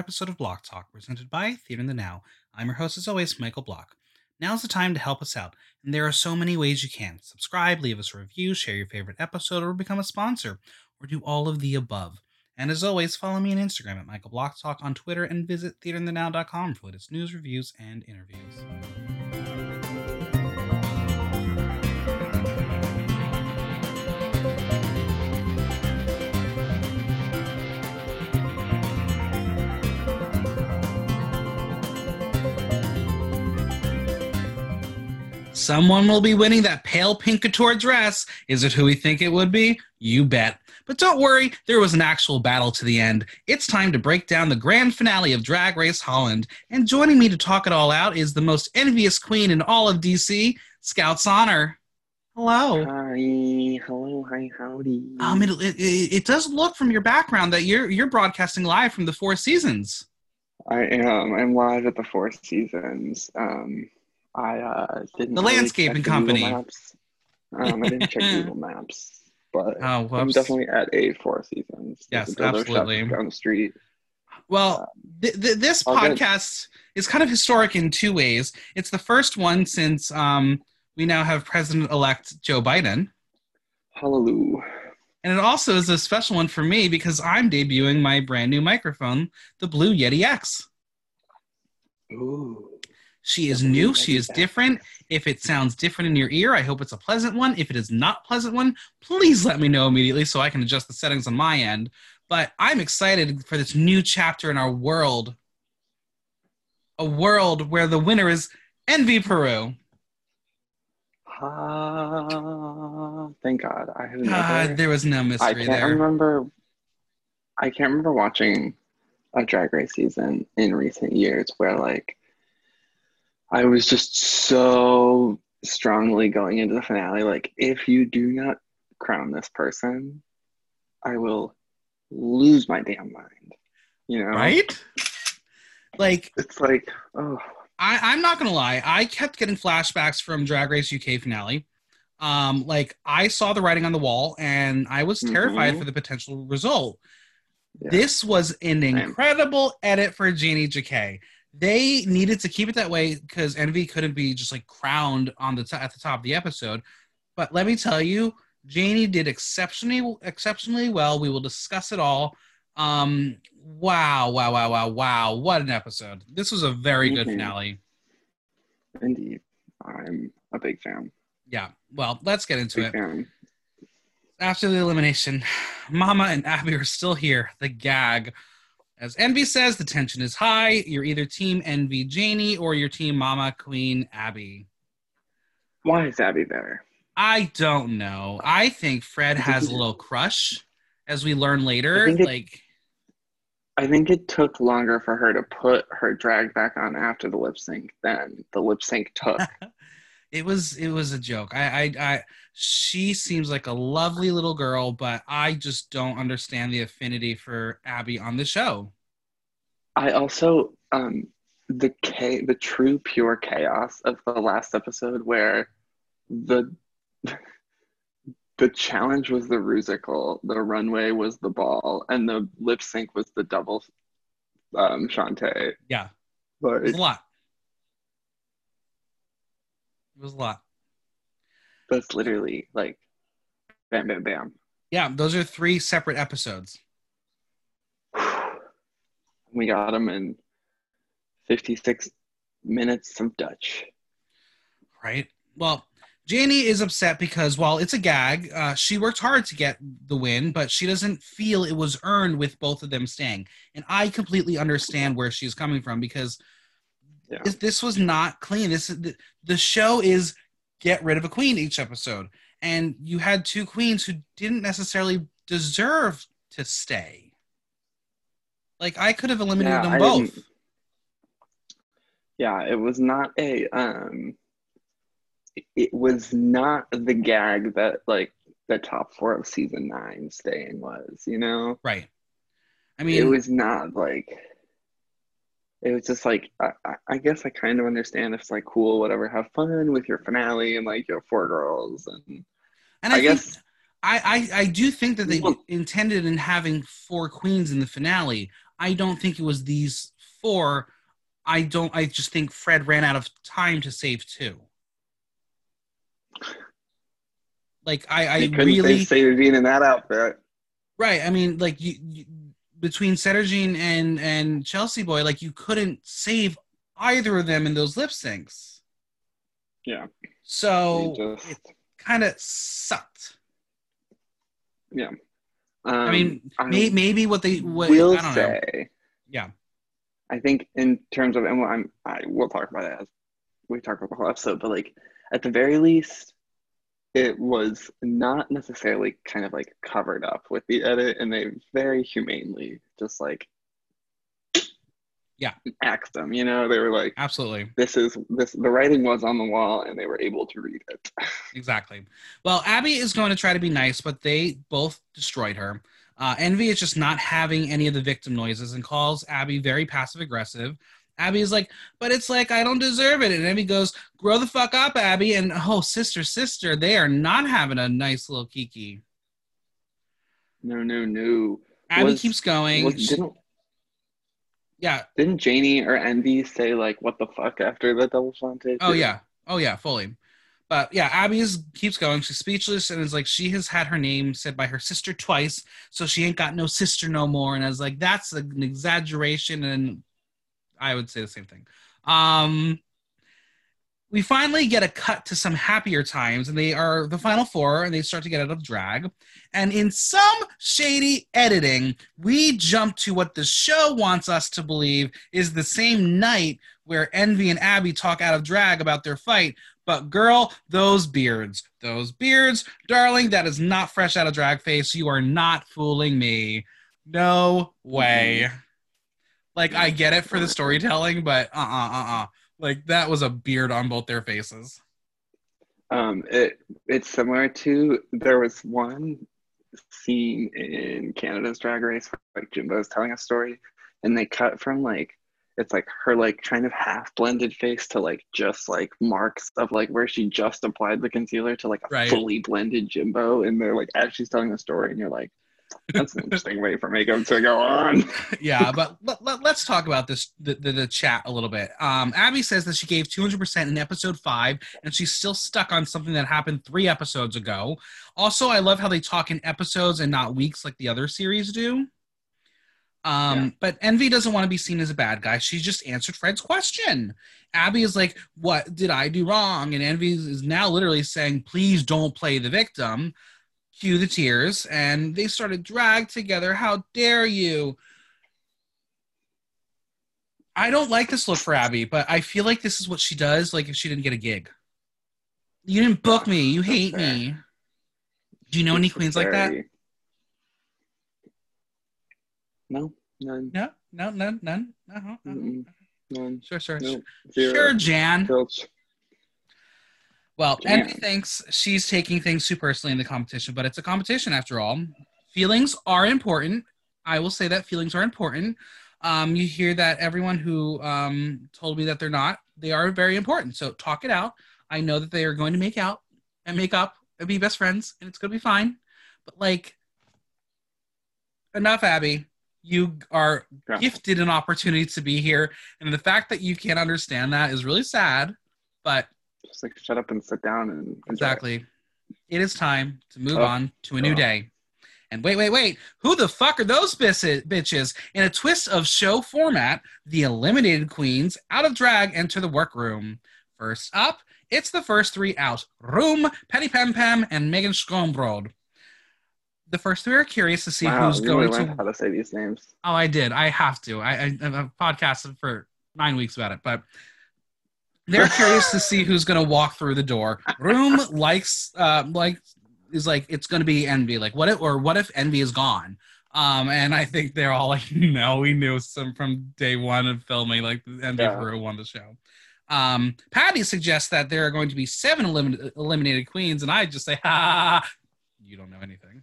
episode of Block Talk presented by Theater in the Now. I'm your host, as always, Michael Block. Now's the time to help us out, and there are so many ways you can. Subscribe, leave us a review, share your favorite episode, or become a sponsor, or do all of the above. And as always, follow me on Instagram at Michael Block Talk on Twitter and visit theaterinthenow.com for latest news, reviews, and interviews. Someone will be winning that pale pink couture dress. Is it who we think it would be? You bet. But don't worry, there was an actual battle to the end. It's time to break down the grand finale of Drag Race Holland. And joining me to talk it all out is the most envious queen in all of DC, Scouts Honor. Hello. Hi, hello, hi, howdy. Um, it, it, it does look from your background that you're you're broadcasting live from the Four Seasons. I am. I'm live at the Four Seasons. Um, I uh, didn't. The really landscaping company. Maps. Um, I didn't check Google Maps, but Oh, I'm definitely at a Four Seasons. Yes, absolutely. down the street. Well, th- th- this I'll podcast is kind of historic in two ways. It's the first one since um, we now have President-elect Joe Biden, Hallelujah. and it also is a special one for me because I'm debuting my brand new microphone, the Blue Yeti X. Ooh. She is new. She is different. If it sounds different in your ear, I hope it's a pleasant one. If it is not a pleasant one, please let me know immediately so I can adjust the settings on my end. But I'm excited for this new chapter in our world. A world where the winner is Envy Peru. Ah, thank God. I have God, never. there was no mystery I mystery can't there. remember. I can't remember watching a drag race season in recent years where like I was just so strongly going into the finale. Like, if you do not crown this person, I will lose my damn mind. You know, Right? Like, It's like, oh, I, I'm not gonna lie, I kept getting flashbacks from Drag Race UK finale. Um, like I saw the writing on the wall and I was terrified Mhm. for the potential result. yeah. This was an incredible edit for Janey Jacké. They needed to keep it that way because Envy couldn't be just like crowned on the t- at the top of the episode. But let me tell you, Janey did exceptionally exceptionally well. We will discuss it all. Um, wow, wow, wow, wow, wow! What an episode! This was a very good finale. indeed, I'm a big fan. Yeah. Well, let's get into Big it. fan. After the elimination, Mama and Abby are still here. The gag. As Envy says, the tension is high. You're either Team Envy Janey or your Team Mama Queen Abby. Why is Abby better? I don't know. I think Fred has a little crush, as we learn later. I it- like, I think it took longer for her to put her drag back on after the lip sync than the lip sync took. it was it was a joke. I, I I she seems like a lovely little girl, but I just don't understand the affinity for Abby on the show. I also um the K the true pure chaos of the last episode where the the challenge was the rusical, the runway was the ball, and the lip sync was the double um Shantay. Yeah. But It was a lot. It was a lot. that's literally like bam bam bam. Yeah, those are three separate episodes. We got them in 56 minutes of Dutch. right? Well, Janey is upset because while it's a gag, uh, she worked hard to get the win, but she doesn't feel it was earned with both of them staying. And I completely understand where she's coming from because Yeah. this, this was not clean. This is the, the show is get rid of a queen each episode, and you had two queens who didn't necessarily deserve to stay. Like I could have eliminated Yeah, them I both. didn't- Yeah, it was not a um it was not the gag that like the top four of season nine staying was, you know? Right. I mean, it was not like it was just like I, I- guess I kind of understand if it's like cool, whatever, have fun with your finale and like your four girls and And I, I guess- I, I I do think that they Well- intended in having four queens in the finale. I don't think it was these four. I don't. I just think Fred ran out of time to save two. Like I, I really save Sadie in that outfit. right. I mean, like you, you between Sederginne and and Chelsea Boy, like you couldn't save either of them in those lip syncs. Yeah. So just- it kind of sucked. Yeah. Um, I mean, may, maybe what they what will I don't know. say, Yeah. I think in terms of, and I'm, I will talk about it as we talk about the whole episode, but like at the very least, it was not necessarily kind of like covered up with the edit, and they very humanely just like, Yeah. axed them. You know, they were like, Absolutely. this is this. The writing was on the wall, and they were able to read it. Exactly. Well, Abby is going to try to be nice, but they both destroyed her. Uh, Envy is just not having any of the victim noises and calls Abby very passive aggressive. Abby is like, but it's like I don't deserve it. And Abby goes, grow the fuck up, Abby. And oh, sister, sister, they are not having a nice little kiki. no, no, no. Abby Was- keeps going. Was, didn't yeah. didn't Janey or Envy say like what the fuck after the double Fonte? Oh yeah. Oh yeah. Fully. But yeah, Abby's keeps going. She's speechless and is like she has had her name said by her sister twice, so she ain't got no sister no more. And I was like, that's an exaggeration, and I would say the same thing. Um, we finally get a cut to some happier times, and they are the final four, and they start to get out of drag. And in some shady editing, we jump to what the show wants us to believe is the same night where Envy and Abby talk out of drag about their fight. But girl, those beards, those beards, darling, that is not fresh out of drag face. You are not fooling me. No way. Like I get it for the storytelling, but uh uh uh uh. Like that was a beard on both their faces. Um, it it's similar to there was one scene in Canada's Drag Race where like Jimbo's telling a story, and they cut from like it's like her like kind of half blended face to like just like marks of like where she just applied the concealer to like a Right. fully blended Jimbo, and they're like as she's telling the story, and you're like, that's an interesting way for makeup to go on. yeah, but let, let, us talk about this the, the, the chat a little bit. Um, Abby says that she gave 200% in episode five, and she's still stuck on something that happened three episodes ago. Also, I love how they talk in episodes and not weeks like the other series do. Um, Yeah. but Envy doesn't want to be seen as a bad guy. She just answered Fred's question. Abby is like, "What did I do wrong?" And Envy is now literally saying, "Please don't play the victim." Cue the tears, and they started drag together. How dare you? I don't like this look for Abby, but I feel like this is what she does. Like if she didn't get a gig, you didn't book me. You hate me. Do you know any queens like that? No, none, No, no, none, none. Uh-huh, uh-huh. None, Sure, sure, no, sure. Sure, Jan. Zilch. Well, Jan. Envy thinks she's taking things too personally in the competition, but it's a competition after all. Feelings are important. I will say that feelings are important. Um, you hear that everyone who um, told me that they're not, they are very important. So talk it out. I know that they are going to make out and make up and be best friends, and it's going to be fine. But like, enough, Abby. You are Yeah. gifted an opportunity to be here, and the fact that you can't understand that is really sad. But Just like shut up and sit down and enjoy. Exactly. It is time to move Oh, on to a new God. day. And wait, wait, wait. Who the fuck are those bitches? In a twist of show format, the eliminated queens out of drag enter the workroom. First up, it's the first three out Roem, Patty Pam Pam, and Megan Schoonbrood. The first three are curious to see Wow, who's going really to. how to say these names. Oh, I did. I have to. I, I, I've podcasted for nine weeks about it, but they're curious to see who's going to walk through the door. Roem likes, uh, like, is like it's going to be Envy. Like, what if, or what if Envy is gone? Um, and I think they're all like, no, we knew some from day one of filming. Like, Envy Yeah. Won the show. Um, Patty suggests that there are going to be seven elim- eliminated queens, and I just say, ha, you don't know anything.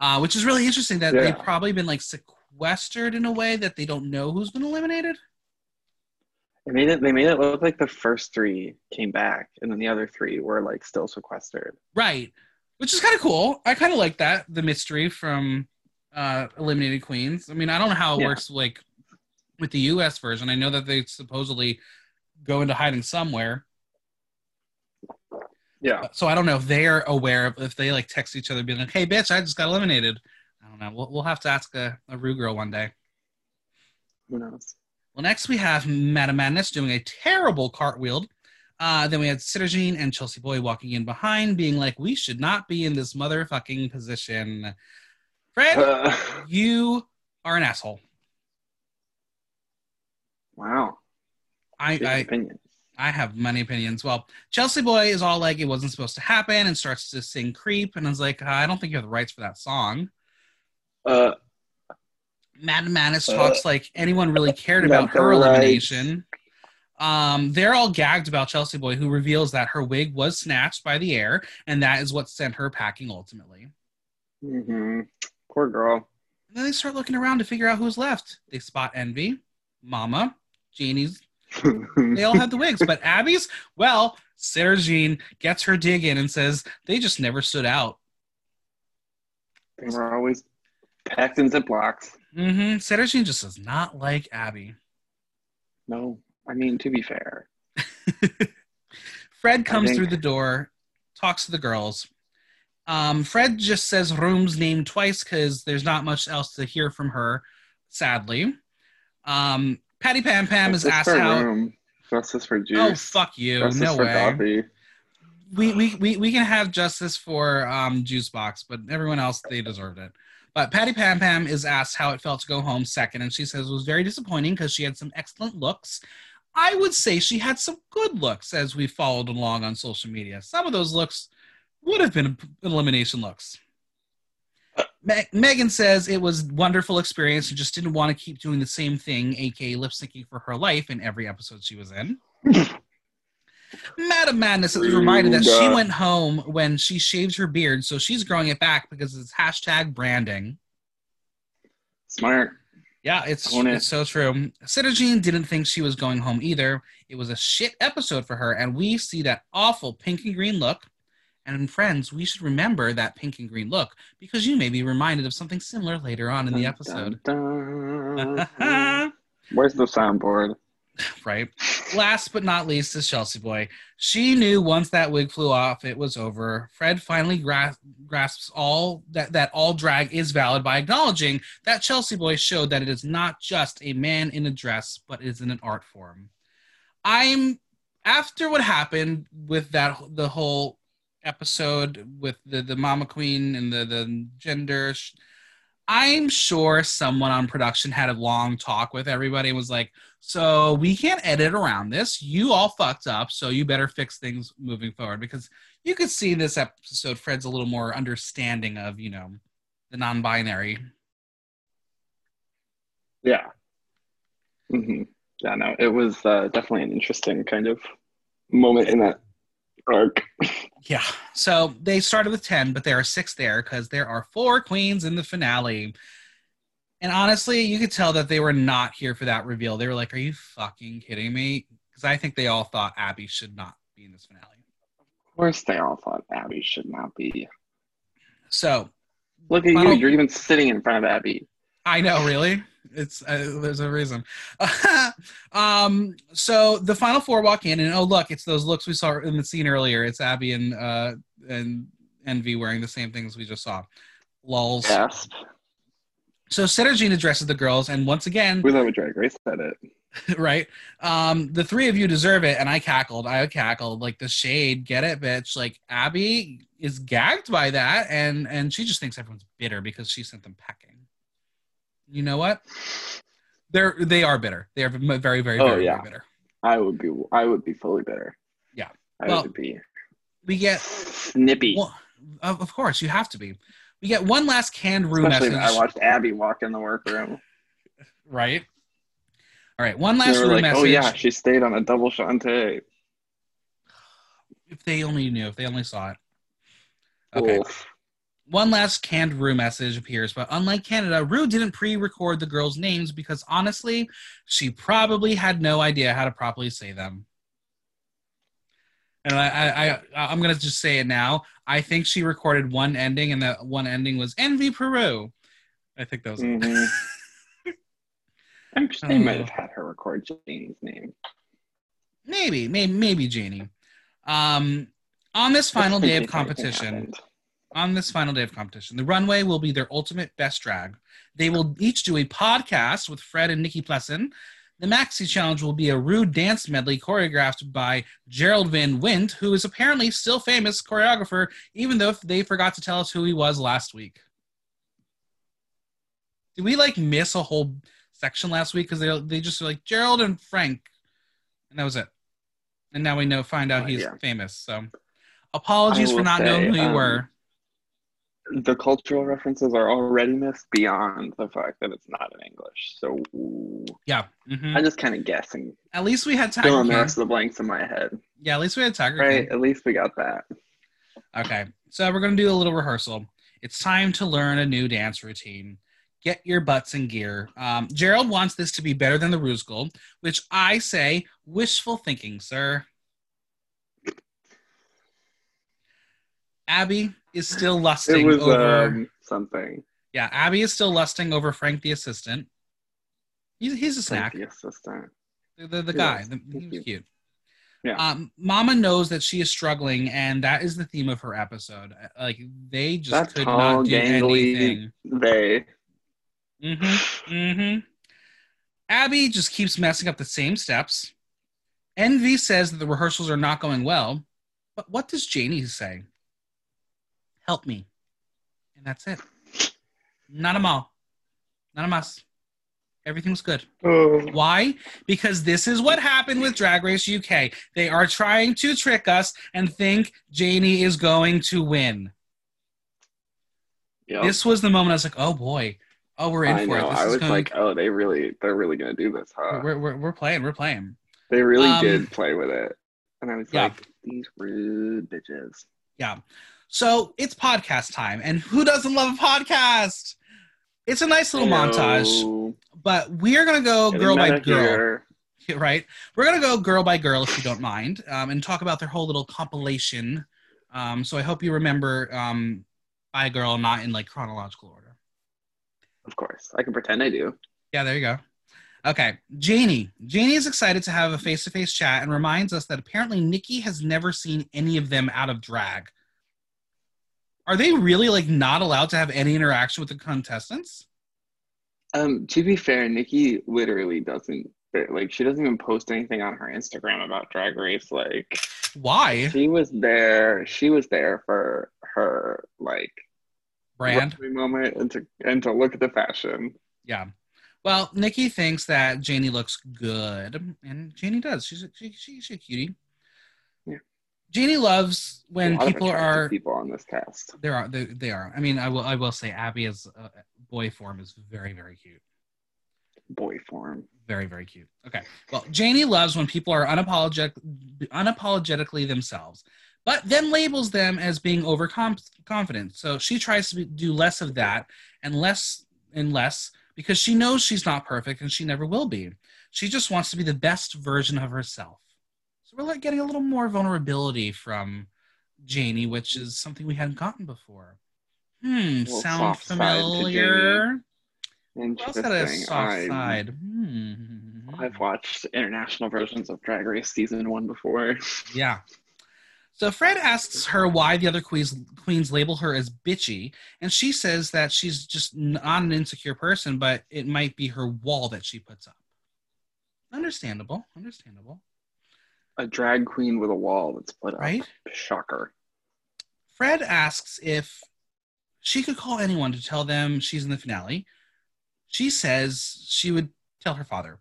Uh, which is really interesting that Yeah. they've probably been like sequestered in a way that they don't know who's been eliminated. They made it. They made it look like the first three came back, and then the other three were like still sequestered. Right. Which is kind of cool. I kind of like that, the mystery from uh, eliminated queens. I mean, I don't know how it Yeah. works like with the U.S. version. I know that they supposedly go into hiding somewhere, Yeah. so I don't know if they're aware of if they like text each other, being like, "Hey, bitch, I just got eliminated." I don't know. We'll, we'll have to ask a, a Ru girl one day. Who knows? Well, next we have Madame Madness doing a terrible cartwheel. Uh, then we had Sederginne and Chelsea Boy walking in behind, being like, "We should not be in this motherfucking position." Fred, Uh, you are an asshole. wow. I, Big I opinions. I have many opinions. Well, Chelsea Boy is all like, "It wasn't supposed to happen," and starts to sing "Creep," and I was like, "I don't think you have the rights for that song." Uh, Madame Madness Uh, talks like anyone really cared about her rights. elimination. Um, they're all gagged about Chelsea Boy, who reveals that her wig was snatched by the air, and that is what sent her packing ultimately. hmm Poor girl. And then they start looking around to figure out who's left. They spot Envy, Mama, Janey's. They all have the wigs, but Abby's, well, Sederginne gets her dig in and says they just never stood out. they were always packed in Ziplocs. Mm-hmm. Sederginne just does not like Abby. No, I mean to be fair. Fred comes think- through the door, talks to the girls. Um, Fred just says Roem's name twice because there's not much else to hear from her, sadly. Um, Patty Pam Pam is asked for how. room. Justice for juice. Oh fuck you! Justice no for way. coffee. We, we we we can have justice for um, Juice Box, but everyone else they deserved it. But Patty Pam Pam is asked how it felt to go home second, and she says it was very disappointing because she had some excellent looks. I would say she had some good looks as we followed along on social media. Some of those looks would have been elimination looks. Me- Megan says it was wonderful experience and just didn't want to keep doing the same thing, aka lip syncing for her life in every episode she was in. Madame Madness is reminded that she mm, went home when she shaved her beard, so she's growing it back because it's hashtag branding. Smart. Yeah, it's it. it's so true. Sederginne didn't think she was going home either. It was a shit episode for her, and we see that awful pink and green look. And friends, we should remember that pink and green look because you may be reminded of something similar later on in the episode. Dun, dun. Where's the soundboard? right? Last but not least is Chelsea Boy. She knew once that wig flew off, it was over. Fred finally gra- grasps all that that all drag is valid by acknowledging that Chelsea Boy showed that it is not just a man in a dress, but is in an art form. I'm after what happened with that the whole episode with the the Mama Queen and the the gender. Sh- I'm sure someone on production had a long talk with everybody and was like, so we can't edit around this. You all fucked up, so you better fix things moving forward because you could see this episode. Fred's a little more understanding of you know the non-binary. Yeah. hmm Yeah, no, it was uh, definitely an interesting kind of moment in that arc. Yeah. So they started with ten, but there are six there because there are four queens in the finale. And honestly, you could tell that they were not here for that reveal. They were like, "Are you fucking kidding me?" Because I think they all thought Abby should not be in this finale. Of course, they all thought Abby should not be. So Look at you. You're even sitting in front of Abby. I know, really. It's uh, there's a reason. um, so the final four walk in, and oh look, it's those looks we saw in the scene earlier. It's Abby and uh and Envy wearing the same things we just saw. Lulls. Gasp. So Sederginne addresses the girls, and once again, Who's that with Drag Race said it? right? Um, the three of you deserve it, and I cackled. I cackled like the shade. Get it, bitch? Like Abby is gagged by that, and and she just thinks everyone's bitter because she sent them packing. You know what? They're they are bitter. They are very very very, Oh, very, yeah. very bitter. I would be. I would be fully bitter. Yeah. I Well- would be We get snippy. well, of of course you have to be. We get one last canned room Especially message, I watched Abby walk in the workroom. right? All right, one last room like, message. "Oh yeah, she stayed on a double Shantay." If they only knew, if they only saw it. Okay. Oof. One last canned Ru message appears, but unlike Canada, Ru didn't pre-record the girls' names because honestly, she probably had no idea how to properly say them. And I, I, I I'm gonna just say it now. I think she recorded one ending, and that one ending was Envy Peru. I think that was Mhm. it. I'm sure they might Oh. have had her record Janey's name. maybe, maybe, maybe Janey. Um, on this final day of competition. On this final day of competition, the runway will be their ultimate best drag. They will each do a podcast with Fred and Nikki Plessen. The Maxi Challenge will be a rude dance medley choreographed by Gerald van Windt, who is apparently still famous choreographer, even though they forgot to tell us who he was last week. Did we like miss a whole section last week because they they just were like Gerald and Frank, and that was it. And now we know find out Oh, he's yeah. famous. So apologies for not knowing who say, you um, were. The cultural references are already missed beyond the fact that it's not in English. So Yeah. mhm. I'm just kind of guessing, At least we had Tiger filling the rest of the blanks in my head. Yeah, at least we had Tiger Right? King. At least we got that. Okay, so we're gonna do a little rehearsal. It's time to learn a new dance routine. Get your butts in gear. Um, Gerald wants this to be better than the Ruse Gold, which I say wishful thinking, sir. Abby is still lusting was over. um, something. yeah, Abby is still lusting over Frank the assistant. He's he's a snack. Like the assistant. The, the, the guy. The, he was cute. Yeah. Um, Mama knows that she is struggling, and that is the theme of her episode. Like they just That could tall, not do gangly- anything. They. Mm-hmm. Mm-hmm. Abby just keeps messing up the same steps. Envy says that the rehearsals are not going well, but what does Janey say? Help me, and that's it. Not a all. Not a muss. Everything was good. Oh. Why? Because this is what happened with Drag Race UK. They are trying to trick us and think Janey is going to win. Yep. This was the moment I was like, oh boy. Oh, we're in I for know. it. This I was going like, oh, they really, they're really gonna do this, huh? we're, we're, we're playing. We're playing. They really Um, did play with it, and I was yeah. like, these rude bitches. Yeah. So it's podcast time. And who doesn't love a podcast? It's a nice little montage, but we are going to go Getting girl by girl. here. right? We're gonna go girl by girl if you don't mind, um, and talk about their whole little compilation. Um, so I hope you remember um, by girl, not in like chronological order. Of course, I can pretend I do. Yeah, there you go. Okay, Janey. Janey is excited to have a face-to-face chat and reminds us that apparently Nikki has never seen any of them out of drag. Are they really like not allowed to have any interaction with the contestants? Um, to be fair, Nikki literally doesn't like she doesn't even post anything on her Instagram about Drag Race. Like Why? she was there, she was there for her like Brand. moment and to and to look at the fashion. Yeah. Well, Nikki thinks that Janey looks good, and Janey does. She's a, she, she, she's a cutie. Yeah. Janey loves when people are. people on this cast. There are they, they are. I mean, I will I will say Abby as a boy form is very very cute, Boy form. very very cute. Okay. Well, Janey loves when people are unapologetic unapologetically themselves, but then labels them as being overconfident. So she tries to be, do less of that and less and less because she knows she's not perfect and she never will be. She just wants to be the best version of herself. So we're like getting a little more vulnerability from Janey, which is something we hadn't gotten before. Hmm, sound soft side to familiar? Interesting. had a soft side? Hmm. I've watched international versions of Drag Race season one before. Yeah. So Fred asks her why the other queens queens label her as bitchy, and she says that she's just not an insecure person, but it might be her wall that she puts up. Understandable. Understandable. A drag queen with a wall that's put up. Right? Shocker. Fred asks if she could call anyone to tell them she's in the finale. She says she would tell her father.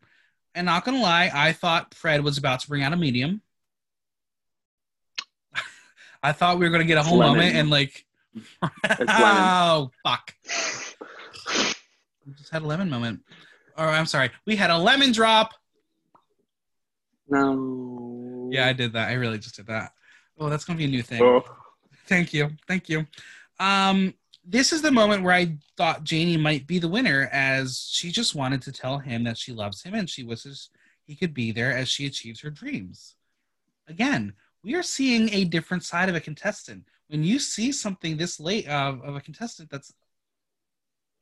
And not gonna lie, I thought Fred was about to bring out a medium. I thought we were gonna get a whole lemon. moment and like, oh fuck, we just had a lemon moment. Or I'm sorry, we had a lemon drop. No. Yeah, I did that. I really just did that. Oh, that's gonna be a new thing. Oh. Thank you. Thank you. Um, this is the moment where I thought Janey might be the winner, as she just wanted to tell him that she loves him and she wishes he could be there as she achieves her dreams. Again, we are seeing a different side of a contestant. When you see something this late of, of a contestant that's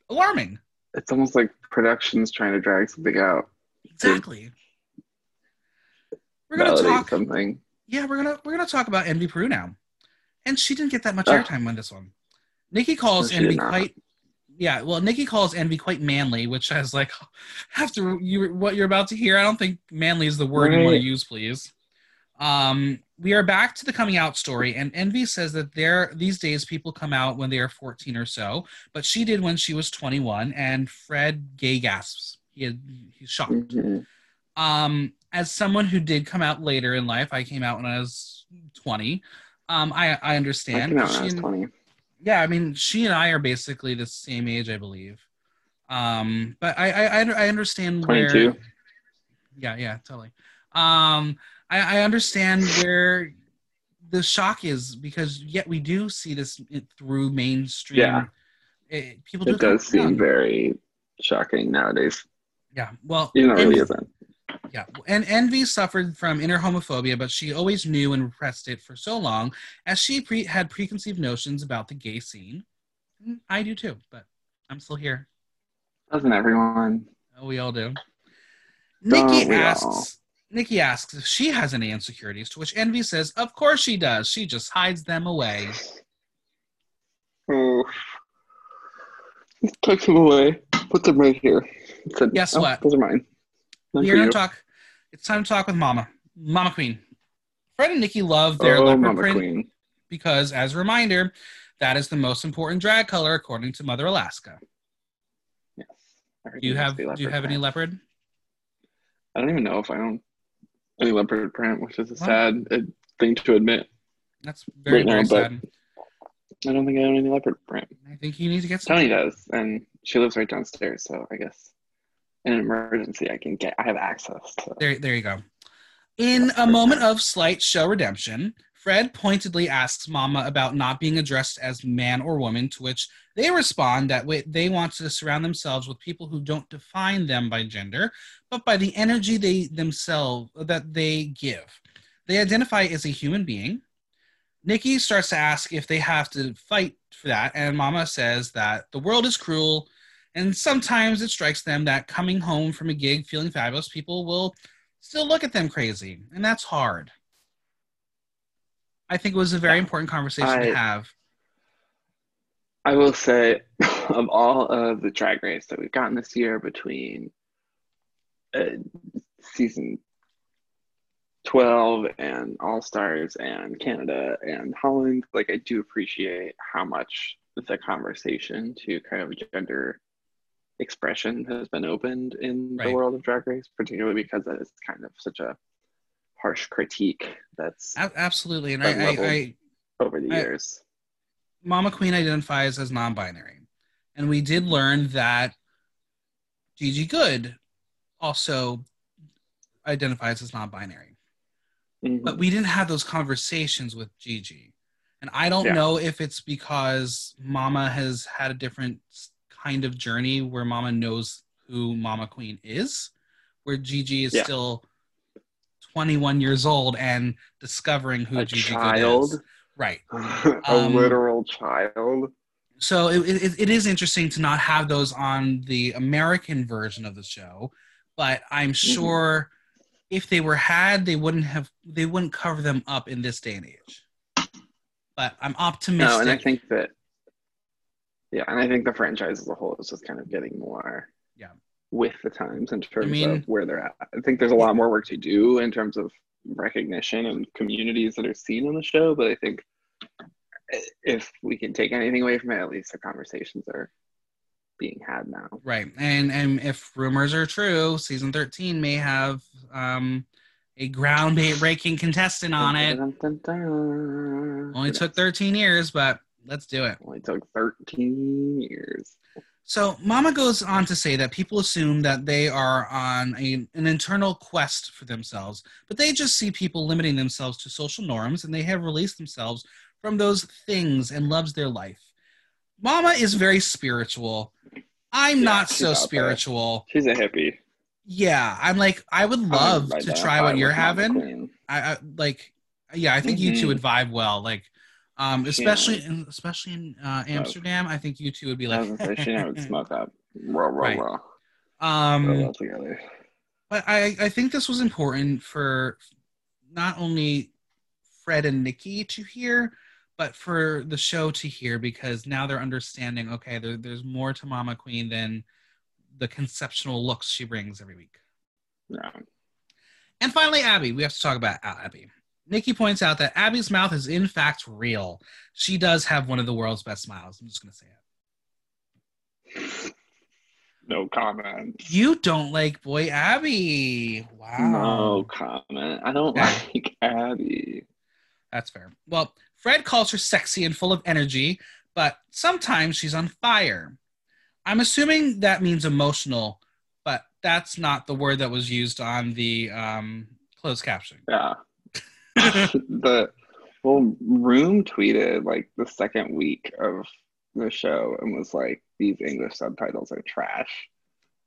alarming. It's almost like production's trying to drag something out, Exactly. We're gonna talk. something. Yeah, we're gonna we're gonna talk about Envy Peru now, and she didn't get that much Ah. airtime on this one. Nikki calls No, Envy quite. Yeah, well, Nikki calls Envy quite manly, which I was like, after you what you're about to hear, I don't think manly is the word you want to use, please. Um, we are back to the coming out story, and Envy says that there these days people come out when they are 14 or so, but she did when she was 21, and Fred gay gasps. He had, he's shocked. Mhm. Um, as someone who did come out later in life, I came out when I was 20. Um, I I I understand. came out when I was and- 20. yeah, I mean, she and I are basically the same age, I believe. Um, but I I, I I understand where. 22. Yeah, yeah, totally. Um, I, I understand where the shock is because yet we do see this through mainstream. Yeah. It, people do It does seem very shocking nowadays, Yeah, well, it really isn't. Yeah, and Envy suffered from inner homophobia, but she always knew and repressed it for so long, as she pre- had preconceived notions about the gay scene. Mm, I do too, but I'm still here. Doesn't everyone? Oh, we all do. Don't Nikki asks. all? Nikki asks if she has any insecurities, to which Envy says, "Of course she does. She just hides them away." Oh. Tuck them away. Put them right here. Said, Guess "Oh, what? Those are mine. Here for to talk. It's time to talk with Mama, Mama Queen. Fred and Nikki love their oh, leopard Mama print Queen. because, as a reminder, that is the most important drag color according to Mother Alaska. Yes. Do you have Do you have any leopard? I don't even know if I own any leopard print, which is a sad uh, thing to admit. That's very Right very but- sad. I don't think I own any leopard print. I think you need to get some. Tony does, and she lives right downstairs, so I guess in an emergency I can get. I have access to. There, there you go. In a moment of slight show redemption, Fred pointedly asks Mama about not being addressed as man or woman, to which they respond that they want to surround themselves with people who don't define them by gender, but by the energy they themselves that they give. They identify as a human being. Nikki starts to ask if they have to fight for that, and Mama says that the world is cruel, and sometimes it strikes them that coming home from a gig feeling fabulous, people will still look at them crazy, and that's hard. I think it was a very important conversation I- to have. I will say, of all of the drag race that we've gotten this year between uh, season 12 and All Stars and Canada and Holland, like I do appreciate how much the conversation to kind of gender expression has been opened in Right. the world of drag race, particularly because that is kind of such a harsh critique that's A- absolutely, and I, I. I, over the I- years. Mama Queen identifies as non-binary, and we did learn that Gigi Goode also identifies as non-binary. Mhm. but we didn't have those conversations with Gigi. And I don't Yeah. know if it's because Mama has had a different kind of journey where Mama knows who Mama Queen is, where Gigi is Yeah. still 21 years old and discovering who a Gigi child, is. Right. a Um, literal child. So it, it, it is interesting to not have those on the American version of the show, but I'm Mm-hmm. sure if they were had, they wouldn't have they wouldn't cover them up in this day and age. But I'm optimistic. No, and I think that, yeah, and I think the franchise as a whole is just kind of getting more, Yeah. with the times in terms mean- of where they're at. I think there's a lot more work to do in terms of recognition and communities that are seen on the show, but I think if we can take anything away from it, at least the conversations are being had now. right, and and if rumors are true, season 13 may have um, a ground breaking contestant on it. Dun, dun, dun, dun. Only took 13 years, but let's do it. Only took 13 years. So Mama goes on to say that people assume that they are on a, an internal quest for themselves, but they just see people limiting themselves to social norms and they have released themselves from those things and loves their life. Mama is very spiritual. I'm Yeah, not so there. spiritual. She's a hippie. Yeah, I'm like I would I love to try what you're having. I, I like yeah, I think you two Mhm. would vibe well. Like Um, especially in especially in uh, Amsterdam, I think you two would be I like. was say she would smoke up. Raw, raw, Right. raw. um, Roll all together. But I, I think this was important for not only Fred and Nikki to hear, but for the show to hear because now they're understanding okay, there, there's more to Mama Queen than the conceptual looks she brings every week. Yeah. And finally, Abby. We have to talk about Abby. Nikki points out that Abby's mouth is in fact real. She does have one of the world's best smiles. I'm just going to say it. No comment. You don't like Boy Abby. Wow. No comment. I don't like Abby. That's fair. Well, Fred calls her sexy and full of energy, but sometimes she's on fire. I'm assuming that means emotional, but that's not the word that was used on the um, closed caption. Yeah. the well, Roem tweeted like the second week of the show and was like, "These English subtitles are trash."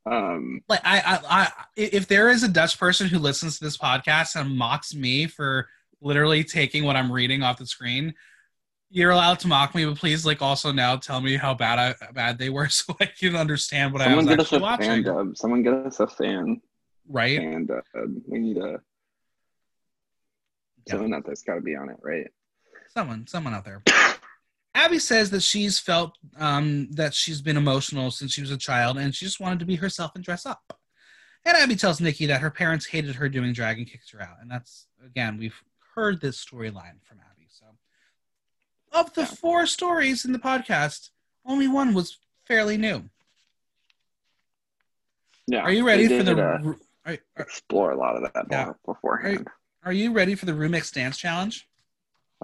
Um, like I, I, I, if there is a Dutch person who listens to this podcast and mocks me for literally taking what I'm reading off the screen, you're allowed to mock me, but please, like, also now tell me how bad I, bad they were, so I can understand what I was get us actually fan watching. dub. Someone get us a fan Right? And. We need a Yeah. someone out there's got to be on it, right? someone someone out there abby says that she's felt um, that she's been emotional since she was a child and she just wanted to be herself and dress up and abby tells nikki that her parents hated her doing drag and kicked her out and that's again we've heard this storyline from abby so of the Yeah. four stories in the podcast only one was fairly new Yeah. are you ready for the did, uh, are, are, explore a lot of that Yeah. beforehand? are you ready for the remix dance challenge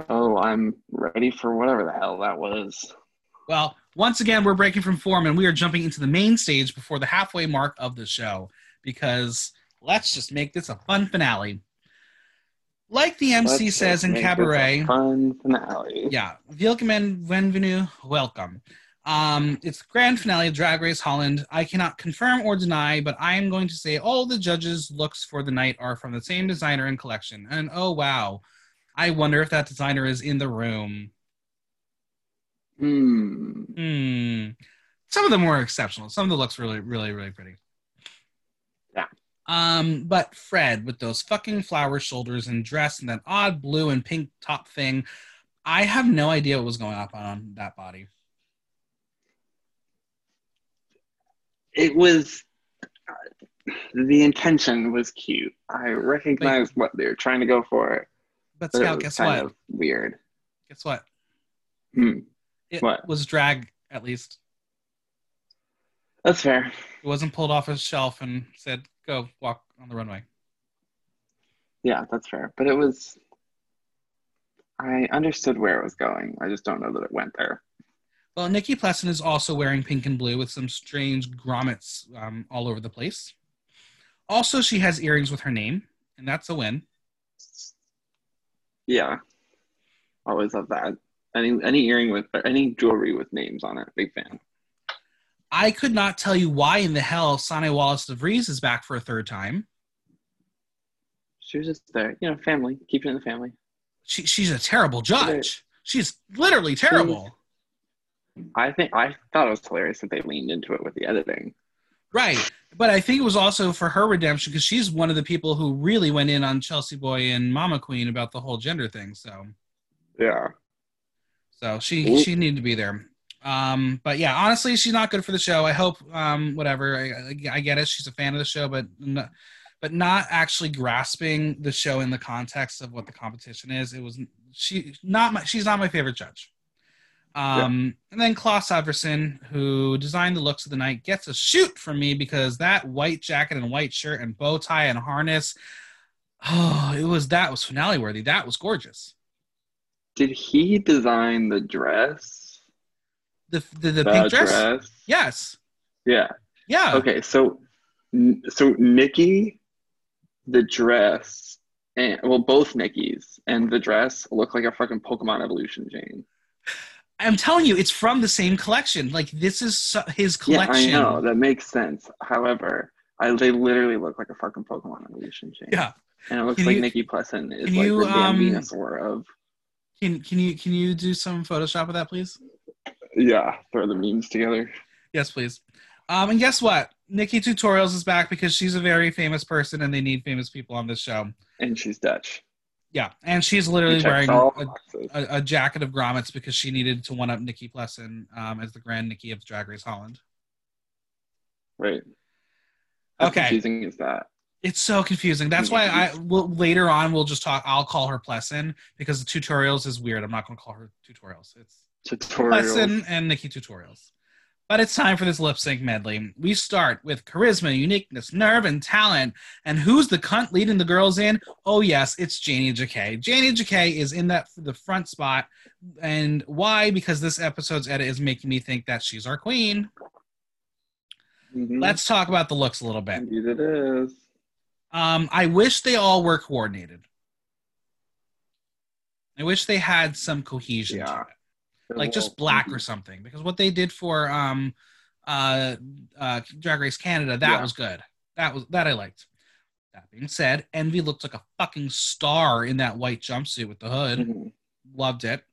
Oh, I'm ready for whatever the hell that was. Well, once again, we're breaking from form and we are jumping into the main stage before the halfway mark of the show because let's just make this a fun finale. Like the MC Let's says in make this a Cabaret, fun finale. yeah, Willkommen, bienvenue, welcome. Um, it's the grand finale of Drag Race Holland. I cannot confirm or deny, but I am going to say all the judges' looks for the night are from the same designer and collection. And oh wow, I wonder if that designer is in the room. Hmm. Hmm. Some of them were exceptional. Some of the looks really, really, really pretty. Yeah. Um, but Fred with those fucking flower shoulders and dress and that odd blue and pink top thing, I have no idea what was going up on that body. It was the intention was cute. I recognized what they were trying to go for, But but it Scout, was guess kind what? of weird. Guess what? Hmm. It What? was drag at least. That's fair. It wasn't pulled off his shelf and said, "Go walk on the runway." Yeah, that's fair. But it was. I understood where it was going. I just don't know that it went there. Well, Nikki Plessen is also wearing pink and blue with some strange grommets um, all over the place. Also, she has earrings with her name, and that's a win. Yeah. Always love that. Any any earring with or any jewelry with names on it, big fan. I could not tell you why in the hell Sanne Wallis de Vries is back for a third time. She was just there, you know, family, keep it in the family. She, she's a terrible judge. She's literally terrible. I think I thought it was hilarious that they leaned into it with the editing. Right. But I think it was also for her redemption because she's one of the people who really went in on Chelsea Boy and Mama Queen about the whole gender thing. So Yeah. so she Ooh. she needed to be there. Um, but yeah, honestly, she's not good for the show. I hope um, whatever. I, I- I get it. She's a fan of the show, but no, but not actually grasping the show in the context of what the competition is. It was she not my she's not my favorite judge. Um, and then Claes Iversen, who designed the looks of the night, gets a shoot from me because that white jacket and white shirt and bow tie and harness. Oh, it was that was finale worthy. That was gorgeous. Did he design the dress? The the, the pink dress? dress? Yes. Yeah. Yeah. Okay, so so Nikki, the dress, and well, both Nikki's and the dress look like a fucking Pokemon evolution chain. I'm telling you, it's from the same collection. Like this is so- his collection. Yeah, I know that makes sense. However, I, they literally look like a fucking Pokemon evolution chain. Yeah. and it looks Can like you- Nikki Plessen is like you, the damn um, of. Can can you can you do some Photoshop of that, please? Yeah, throw the memes together. Yes, please. Um, and guess what? Nikki Tutorials is back because she's a very famous person, and they need famous people on this show. And she's Dutch. Yeah, and she's literally wearing a, a, a jacket of grommets because she needed to one up Nikki Plessen um, as the Grand Nikki of Drag Race Holland. Right. How Okay. confusing is that? It's so confusing. That's why I will later on we'll just talk. I'll call her Plessen because the tutorials is weird. I'm not going to call her tutorials. It's Tutorial. Plessen and Nikki tutorials. But it's time for this lip sync medley. We start with charisma, uniqueness, nerve, and talent. And who's the cunt leading the girls in? Oh yes, it's Janey Jacké. Janey Jacké is in that the front spot. And why? Because this episode's edit is making me think that she's our queen. Mhm. Let's talk about the looks a little bit. Indeed it is. Um, I wish they all were coordinated. I wish they had some cohesion to Yeah. Like just black or something. Because what they did for um, uh, uh, Drag Race Canada, that Yeah. was good. That was that I liked. That being said, Envy looked like a fucking star in that white jumpsuit with the hood. Mhm. Loved it.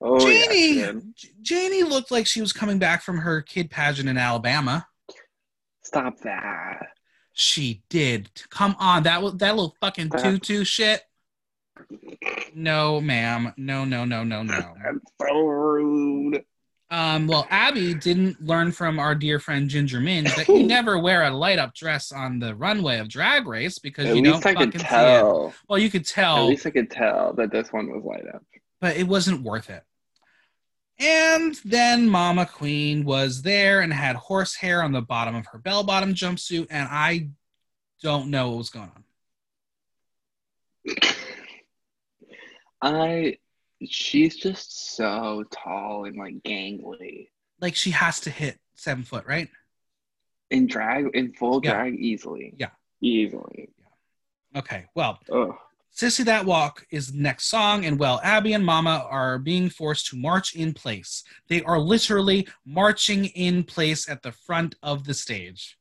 Oh, Janey, yeah. Janey looked like she was coming back from her kid pageant in Alabama. Stop that. She did. Come on, that was that little fucking That- tutu shit. No, ma'am. No, no, no, no, no. That's so rude. Um, well, Abby didn't learn from our dear friend Ginger Minge that you never wear a light up dress on the runway of Drag Race because At you don't I fucking could see it. Well, you could tell. At least I could tell that this one was light up. but it wasn't worth it. And then Mama Queen was there and had horsehair on the bottom of her bell bottom jumpsuit, and I don't know what was going on. I she's just so tall and like gangly. Like she has to hit seven foot, right? In drag in full Yeah. drag easily. Yeah. Easily. Yeah. Okay, well, Ugh. Sissy That Walk is the next song, and well, Abby and Mama are being forced to march in place. They are literally marching in place at the front of the stage.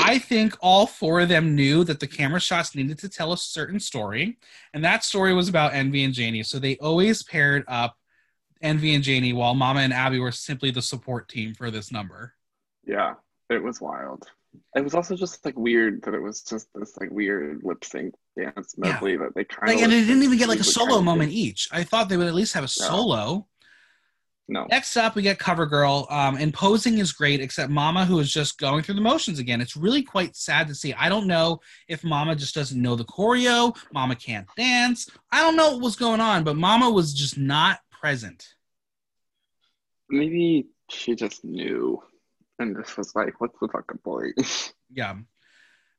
I think all four of them knew that the camera shots needed to tell a certain story, and that story was about Envy and Janey. So they always paired up Envy and Janey while Mama and Abby were simply the support team for this number. Yeah. It was wild. It was also just like weird that it was just this like weird lip sync dance Yeah. medley that they kind Like, of and it didn't even get like a solo moment each. I thought they would at least have a No. solo. No. Next up, we get CoverGirl, um, and posing is great, except Mama, who is just going through the motions again. It's really quite sad to see. I don't know if Mama just doesn't know the choreo, Mama can't dance. I don't know what was going on, but Mama was just not present. Maybe she just knew and just was like, what's the fucking point? Yeah.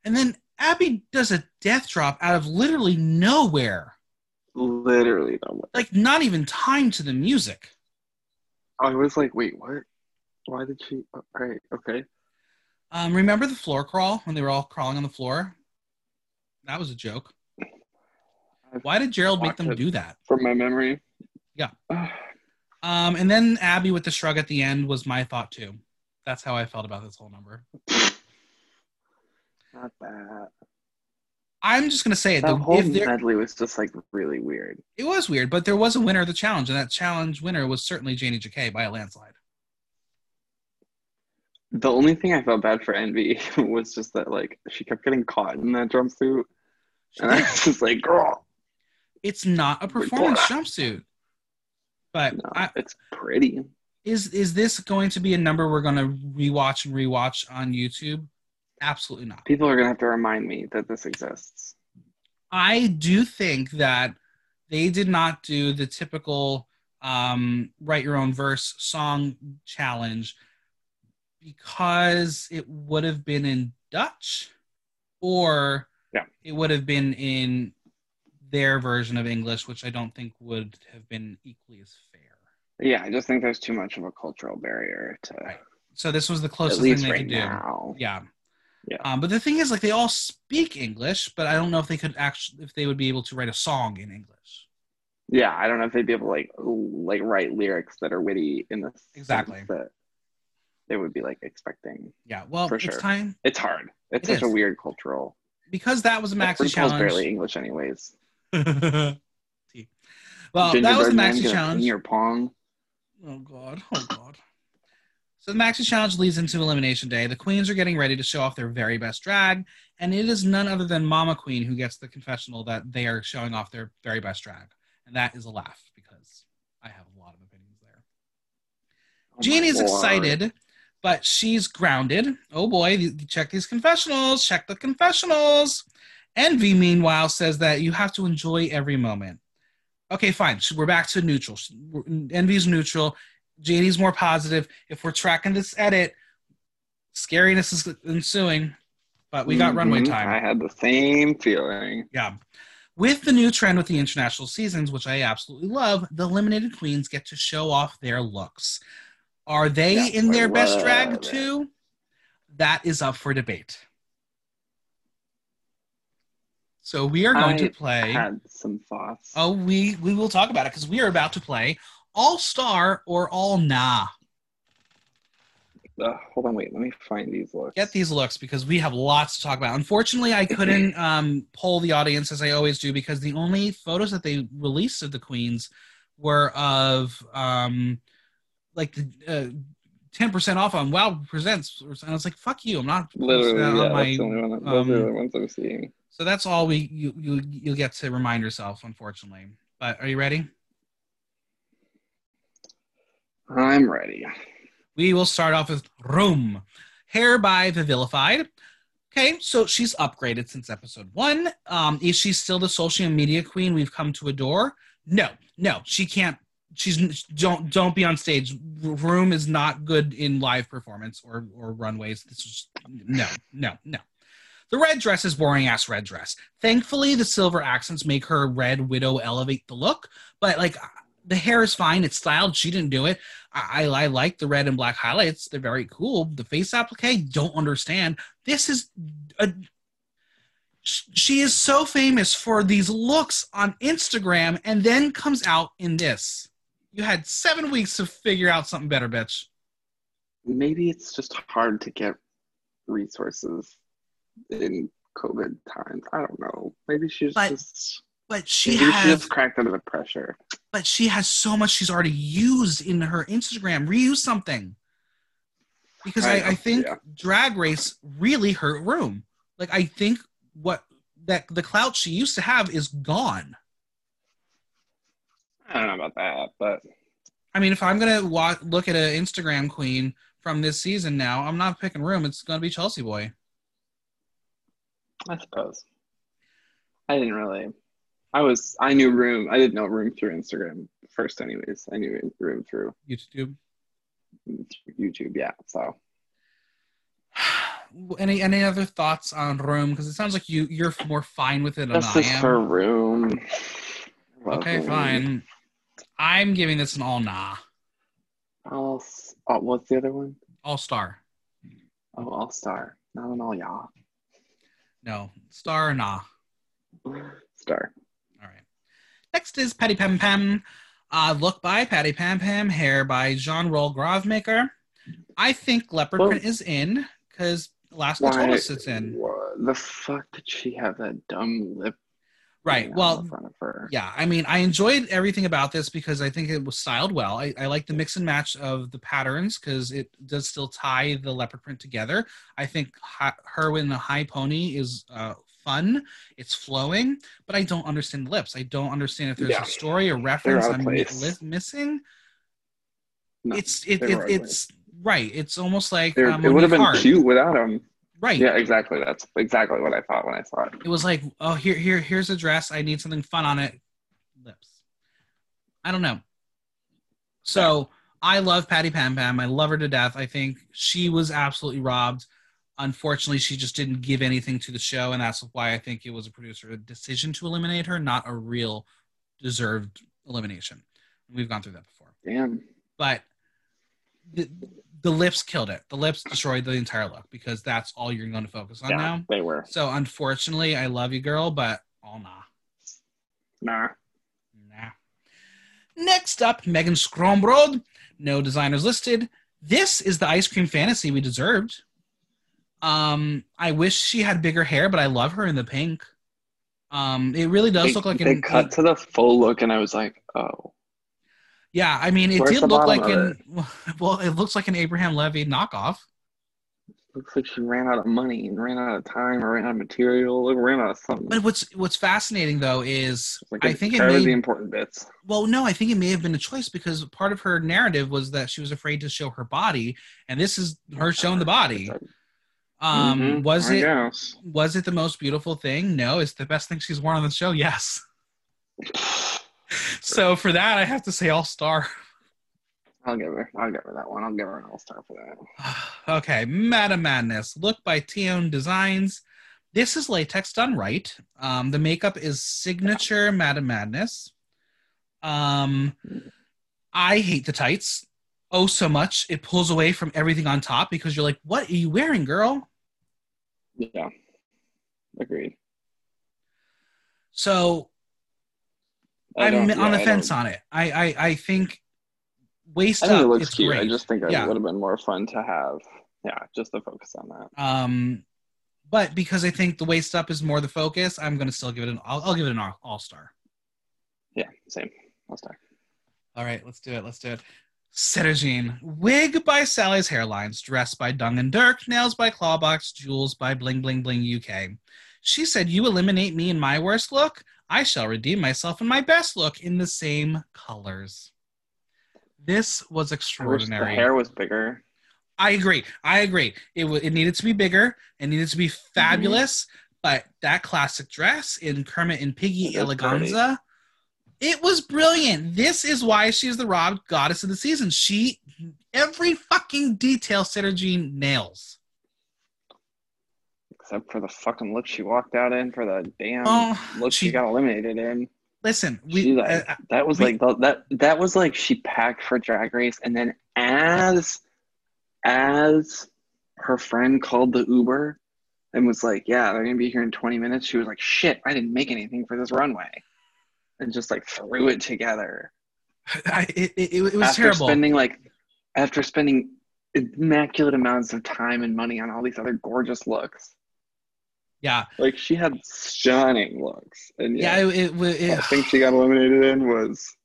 And then Abby does a death drop out of literally nowhere, Literally no like not even timed to the music. I was like, wait, what? Why did she? Right, okay. Um, remember the floor crawl when they were all crawling on the floor? That was a joke. Why did Gerald make them do that? From my memory. Yeah. Um, and then Abby with the shrug at the end was my thought too. That's how I felt about this whole number. Not that. I'm just gonna say it. That The, whole if there, medley was just like really weird. it was weird, but there was a winner of the challenge, and that challenge winner was certainly Janey Jacké by a landslide. The only thing I felt bad for Envy was just that like she kept getting caught in that jumpsuit, and I was just like, girl, It's not a performance jumpsuit, but no, I, it's pretty. is is this going to be a number we're gonna rewatch and rewatch on YouTube? Absolutely not. People are gonna have to remind me that this exists. I do think that they did not do the typical um, write your own verse song challenge because it would have been in Dutch or Yeah. it would have been in their version of English, which I don't think would have been equally as fair. Yeah, I just think there's too much of a cultural barrier to Right. So this was the closest thing they right could do. now. Yeah. Yeah. Um, but the thing is, like, they all speak English, but I don't know if they could actually, if they would be able to write a song in English. Yeah, I don't know if they'd be able to like like write lyrics that are witty in the sense Exactly. that they would be like expecting. Yeah. Well, For it's sure. time It's hard. It's It such a weird cultural. because that was a maxi RuPaul's challenge. barely English, anyways. well, that was the Man Maxi challenge. sing Your pong. Oh god. Oh god. So the Maxi Challenge leads into Elimination Day. The queens are getting ready to show off their very best drag, and it is none other than Mama Queen who gets the confessional that they are showing off their very best drag. And that is a laugh because I have a lot of opinions there. Oh Janey's excited, but she's grounded. Oh boy, check these confessionals, check the confessionals. Envy, meanwhile, says that you have to enjoy every moment. Okay, fine. So We're back to neutral. Envy's neutral. Janey's more positive. If we're tracking this edit, scariness is ensuing, but we got runway Mhm. time. I had the same feeling. Yeah. With the new trend with the international seasons, which I absolutely love, the eliminated queens get to show off their looks. Are they in their best drag it. too? That is up for debate. So we are going I to play. Had some thoughts. Oh, we we will talk about it because we are about to play All Star or All Nah. Ugh, hold on, wait. Let me find these looks. Get these looks because we have lots to talk about. Unfortunately, I couldn't um, poll the audience as I always do because the only photos that they released of the queens were of um, like the uh, ten percent off on Wow Presents, and I was like, "Fuck you!" I'm not Literally, yeah. on my that's the only one. Those are um, the ones I'm seeing. So that's all we you you you'll get to remind yourself, unfortunately. But are you ready? I'm ready. We will start off with Roem, hair by Vivilified. Okay, so she's upgraded since episode one. Um, is she still the social media queen we've come to adore? No, no, she can't. She's don't don't be on stage. Roem is not good in live performance or or runways. This is no, no, no. The red dress is boring ass red dress. Thankfully, the silver accents make her red widow elevate the look. But like, the hair is fine. It's styled. She didn't do it. I, I, I like the red and black highlights. They're very cool. The face applique, don't understand. This is a. She is so famous for these looks on Instagram, and then comes out in this. You had seven weeks to figure out something better, bitch. Maybe it's just hard to get resources in COVID times. I don't know. Maybe she's But just. But she Maybe she just cracked under the pressure. But she has so much she's already used in her Instagram. Reuse something. Because I, I I, think yeah. Drag Race really hurt Roem. Like I think what that the clout she used to have is gone. I don't know about that, but I mean, if I'm gonna wa- look at an Instagram queen from this season now, I'm not picking Roem. It's gonna be Chelsea Boy. I suppose. I didn't really. I was. I knew Roem. I didn't know Roem through Instagram first, anyways. I knew Roem through YouTube. YouTube. Yeah. So Any any other thoughts on Roem? Because it sounds like you you're more fine with it than this I is am. her Roem. Love Okay, Roem. fine. I'm giving this an all nah. All. Oh, what's the other one? All star. Oh, All Star. Not an All Yeah. No. Star or nah. Star. Next is Patty Pam Pam. Uh, look by Patty Pam Pam. Hair by Jean Roll Grovemaker. I think leopard Well- print is in because told Why? us it's in. The fuck did she have that dumb lip? Right. Well, on front of her. Yeah, I mean, I enjoyed everything about this because I think it was styled well. I, I like the mix and match of the patterns because it does still tie the leopard print together. I think hi, her in the high pony is uh, fun. It's flowing, but I don't understand the lips. I don't understand if there's Yeah. a story or reference I'm mi- place. li- missing. No, it's it, it it's right. It's almost like um, it would have been Hart. cute without him. right? Yeah, exactly. That's exactly what I thought when I saw it. It was like, oh, here, here, here's a dress. I need something fun on it. Lips. I don't know. So I love Patty Pam Pam. I love her to death. I think she was absolutely robbed. Unfortunately, she just didn't give anything to the show, and that's why I think it was a producer decision to eliminate her, not a real deserved elimination. We've gone through that before, Damn. but the, the lips killed it. The lips destroyed the entire look because that's all you're going to focus on Yeah, now. they were. So unfortunately, I love you, girl, but all nah. Nah. Nah. Next up, Megan Schoonbrood. No designers listed. This is the ice cream fantasy we deserved. Um, I wish she had bigger hair, but I love her in the pink. Um, it really does They, look like they an cut to the full look, and I was like, oh, yeah. I mean, it Where's did look like an well, it looks like an Abraham Levy knockoff. looks like she ran out of money and ran out of time or ran out of material or ran out of something. But what's what's fascinating though is like I think it may, the important bits. Well, no, I think it may have been a choice because part of her narrative was that she was afraid to show her body, and this is her showing the body. Um, Mhm, was I it guess. was it the most beautiful thing? No, it's the best thing she's worn on the show. Yes. So for that, I have to say all star. I'll give her. I'll give her that one. I'll give her an all star for that. okay, Madame Madness. Look by Tion Designs. This is latex done right. Um, the makeup is signature Madame Madness. Um, I hate the tights. Oh, so much. It pulls away from everything on top because you're like, what are you wearing, girl? Yeah, agreed. So I'm don't- on the fence on it. I I, I think waist I think up. it looks cute. great. I just think it Yeah. would have been more fun to have. Yeah, just to focus on that. Um, but because I think the waist up is more the focus, I'm going to still give it an. I'll, I'll give it an all star. Yeah, same. All star. All right, let's do it. Let's do it. Sederginne. Wig by Sally's Hairlines. Dress by Dung and Dirk. Nails by Clawbox. Jewels by Bling Bling Bling UK. She said, You eliminate me in my worst look. I shall redeem myself in my best look in the same colors. This was I wish the extraordinary. hair was bigger. I agree. I agree. It w- it needed to be bigger. It needed to be mm-hmm. fabulous. But that classic dress in Kermit and Piggy Eleganza, it was brilliant. This is why she's the Rob Goddess of the season. She every fucking detail Sederginne nails. Except for the fucking look she walked out in for the damn Oh, look she, she- got eliminated in. Listen, we like, uh, that was we- like the, that that was like she packed for drag race and then as as her friend called the Uber and was like, Yeah, they're gonna be here in 20 minutes, she was like, Shit, I didn't make anything for this runway. And just like threw it together. I, it, it, it was after terrible. spending like after spending immaculate amounts of time and money on all these other gorgeous looks. yeah, Like she had stunning looks. And yeah. yeah, It, it, I think she got eliminated in was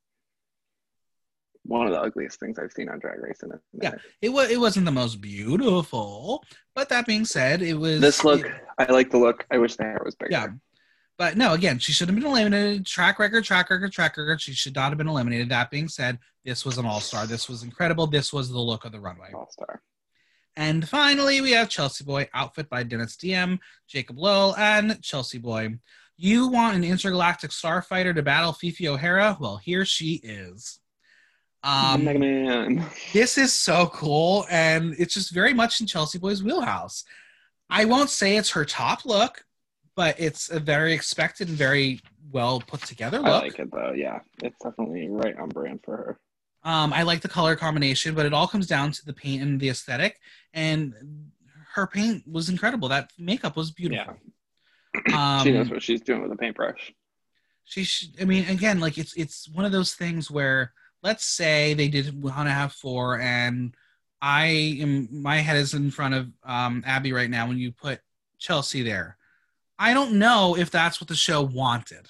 one of the ugliest things I've seen on Drag Race in a Yeah. it was it wasn't the most beautiful, but that being said, it was This look, it- I like the look. I wish the hair was bigger. Yeah. But no, again, she should have been eliminated. Track record, track record, track record. She should not have been eliminated. That being said, this was an all star. This was incredible. This was the look of the runway. All star. And finally, we have Chelsea Boy, outfit by Dennis DM, Jacob Lowell, and Chelsea Boy. You want an intergalactic starfighter to battle Fifi O'Hara? Well, here she is. Um, Mega Man. this is so cool, and it's just very much in Chelsea Boy's wheelhouse. I won't say it's her top look, but it's a very expected and very well put together look. I like it though. Yeah, it's definitely right on brand for her. Um, I like the color combination, but it all comes down to the paint and the aesthetic. And her paint was incredible. That makeup was beautiful. Um, she knows what she's doing with a paintbrush. she sh- i mean again like it's it's one of those things where let's say they did want to have four and i am my head is in front of um abby right now when you put chelsea there i don't know if that's what the show wanted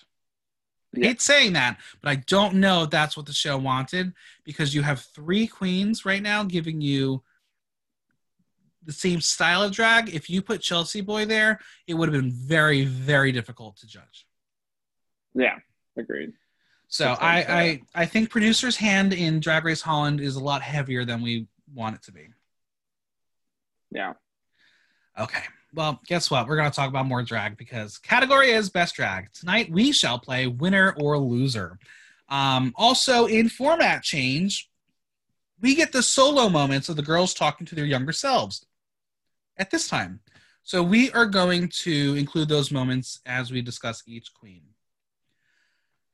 I hate saying that but i don't know if that's what the show wanted because you have three queens right now giving you the same style of drag if you put chelsea boy there it would have been very very difficult to judge Yeah, agreed. So I. I I think producer's hand in Drag Race Holland is a lot heavier than we want it to be. Yeah. Okay. Well, guess what? We're gonna talk about more drag because category is best drag. Tonight we shall play winner or loser. Um, also in format change, we get the solo moments of the girls talking to their younger selves at this time. So we are going to include those moments as we discuss each queen.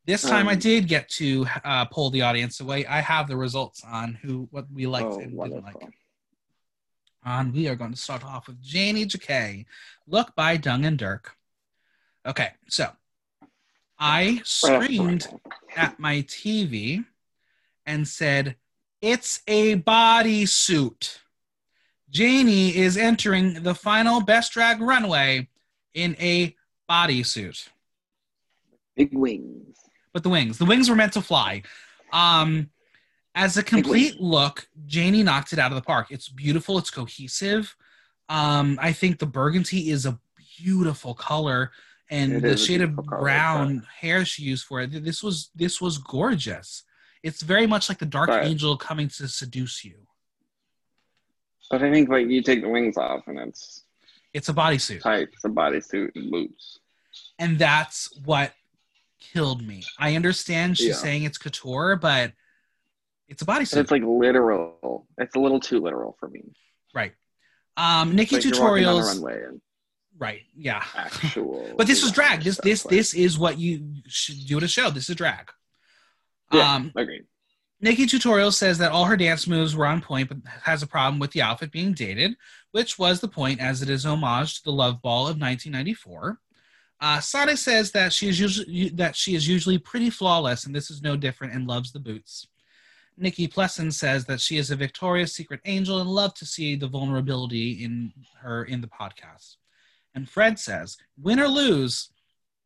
This time I Um, did get to uh, pull the audience away. I have the results on who what we liked oh, and didn't wonderful. like. And we are going to start off with Janey Jacké. Look by Dung and Dirk. Okay, so I Right off the screamed at my TV and said, It's a bodysuit. Janey is entering the final best drag runway in a bodysuit. Big wings. but the wings. The wings were meant to fly. Um, as a complete look, Janey knocked it out of the park. It's beautiful. It's cohesive. Um, I think the burgundy is a beautiful color, and It the shade of beautiful color, brown hair she used for it. This was this was gorgeous. It's very much like the dark But- angel coming to seduce you. But I think like you take the wings off and it's It's a bodysuit. tight. It's a bodysuit and boots. and that's what killed me. I understand she's Yeah. saying it's couture, but it's a bodysuit, it's like literal. It's a little too literal for me. right? Um, Nikki Like you're walking down the tutorials, runway and right? Yeah, actual. but this was drag. This this like- this is what you should do at a show. This is drag. Yeah, Um, agreed. Nikki Tutorial says that all her dance moves were on point, but has a problem with the outfit being dated, which was the point as it is homage to the Love Ball of 1994. Uh, Sade says that she is usually that she is usually pretty flawless, and this is no different, and loves the boots. Nikki Plessen says that she is a Victoria's Secret angel and love to see the vulnerability in her in the podcast. And Fred says, win or lose,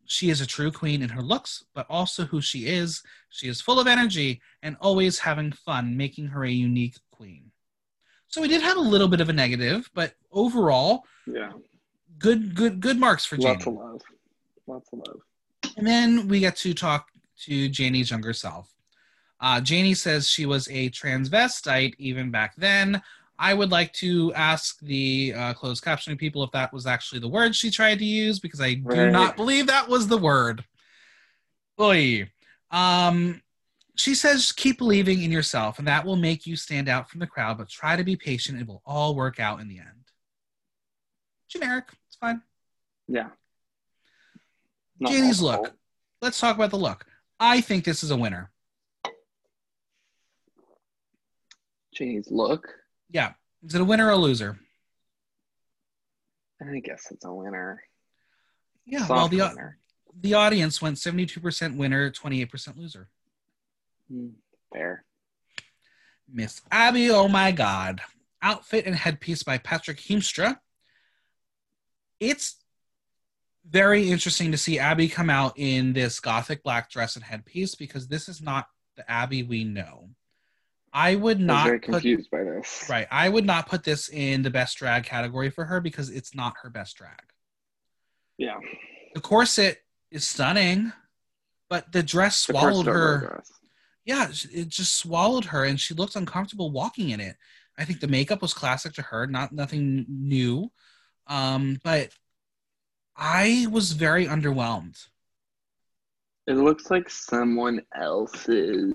she is a true queen in her looks, but also who she is. She is full of energy and always having fun, making her a unique queen. So we did have a little bit of a negative, but overall, Yeah, good, good, good marks for Janey. lots of love. Lots of love. And then we get to talk to Janey's younger self. Uh, Janey says she was a transvestite even back then. I would like to ask the uh, closed captioning people if that was actually the word she tried to use because I do not believe that was the word. Oy. Um, she says keep believing in yourself and that will make you stand out from the crowd, but try to be patient. It will all work out in the end. Generic. It's fine. Yeah. Not Janey's look. Let's talk about the look. I think this is a winner. Janey's look. Yeah. Is it a winner or a loser? I guess it's a winner. Yeah. Soft well, the winner. the audience went 72% winner, 28% loser. Hmm, Fair. Miss Abby, oh my God. Outfit and headpiece by Patrick Heemstra. It's very interesting to see Abby come out in this gothic black dress and headpiece because this is not the Abby we know. I would I was not very put confused by this. right. I would not put this in the best drag category for her because it's not her best drag. Yeah. The corset is stunning, but the dress swallowed corset her. Yeah, it just swallowed her, and she looked uncomfortable walking in it. I think the makeup was classic to her, not nothing new, um, but I was very underwhelmed. It looks like someone else's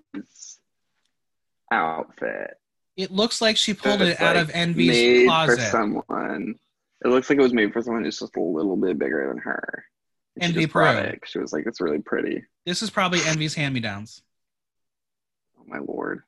outfit. It looks like she pulled it out like, of Envy's made closet. for someone. It looks like it was made for someone who's just a little bit bigger than her. And Envy Peru. She was like, "It's really pretty." This is probably Envy's hand-me-downs. Oh my lord.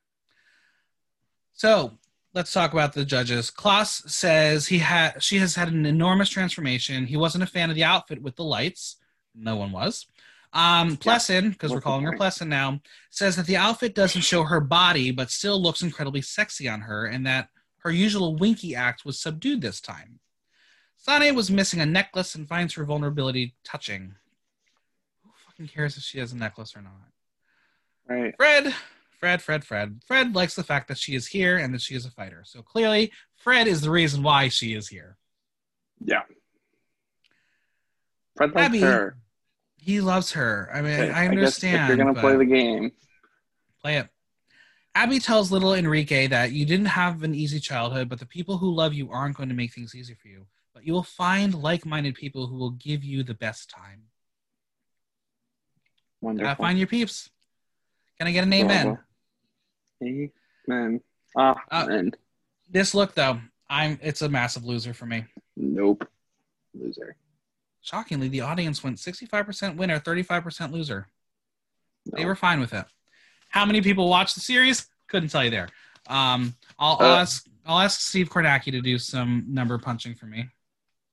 So let's talk about the judges. Claes says he had she has had an enormous transformation. He wasn't a fan of the outfit with the lights. No one was. Um, Plessen, because we're calling her Plessen now, says that the outfit doesn't show her body, but still looks incredibly sexy on her, and that her usual winky act was subdued this time. Sanne was missing a necklace and finds her vulnerability touching. Who fucking cares if she has a necklace or not? Right. Fred, Fred, Fred, Fred. Fred likes the fact that she is here and that she is a fighter. So clearly, Fred is the reason why she is here. Yeah. Fred likes Abby, her. He loves her. I mean, Okay, I understand. if you're gonna play the game, play it. Abby tells little Enrique that you didn't have an easy childhood, but the people who love you aren't going to make things easy for you. But you will find like minded people who will give you the best time. wonderful. Gotta find your peeps. Can I get an amen? Adorable. Amen. Ah, Uh, This look, though, I'm it's a massive loser for me. nope. Loser. Shockingly, the audience went 65% winner, 35% loser. They were fine with it. How many people watched the series? Couldn't tell you there. Um, I'll, I'll Uh, ask I'll ask Steve Kornacki to do some number punching for me.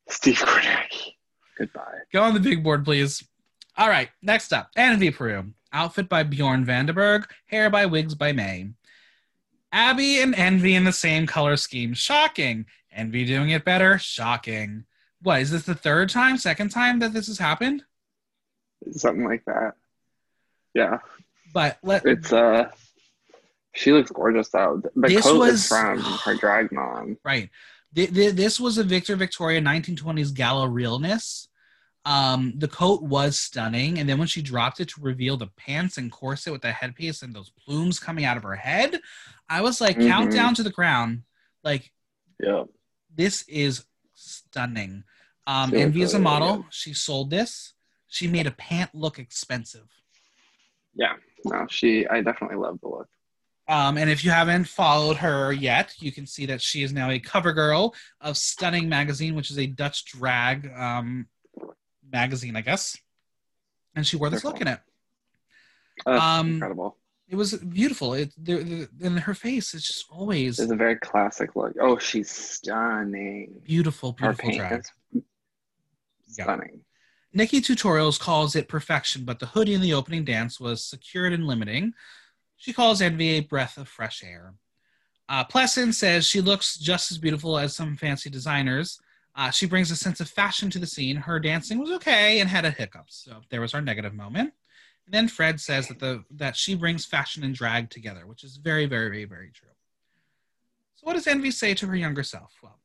Steve Kornacki. Goodbye. Go on the big board, please. All right, next up, Envy Peru. Outfit by Bjorn Vandenberg, hair by Wigs by May. Abby and Envy in the same color scheme. Shocking. Envy doing it better. Shocking. What is this the third time, second time that this has happened? Something like that. Yeah, But let it's uh, she looks gorgeous though. The This coat was- is from her drag mom. right. Th- th- This was a Victor Victoria 1920s gala realness. Um, the coat was stunning, and then when she dropped it to reveal the pants and corset with the headpiece and those plumes coming out of her head, I was like, Mhm. countdown to the crown. Like Yeah, this is stunning. Um, Envy is a model. good. She sold this. She made a pant look expensive. yeah. No, she. I definitely love the look. Um, and if you haven't followed her yet, you can see that she is now a cover girl of Stunning Magazine, which is a Dutch drag um, magazine, I guess. And she wore this look in it. Um, incredible. It was beautiful. It there, and her face is just always It's a very classic look. Oh, she's stunning. beautiful, beautiful drag. is Yeah. stunning. Nikki Tutorials calls it perfection, but the hoodie in the opening dance was secured and limiting. She calls Envy a breath of fresh air. Uh, Plessen says she looks just as beautiful as some fancy designers. Uh, she brings a sense of fashion to the scene. Her dancing was okay and had a hiccup, so there was our negative moment. And then Fred says that the that she brings fashion and drag together, which is very, very, very, very true. So, what does Envy say to her younger self? Well,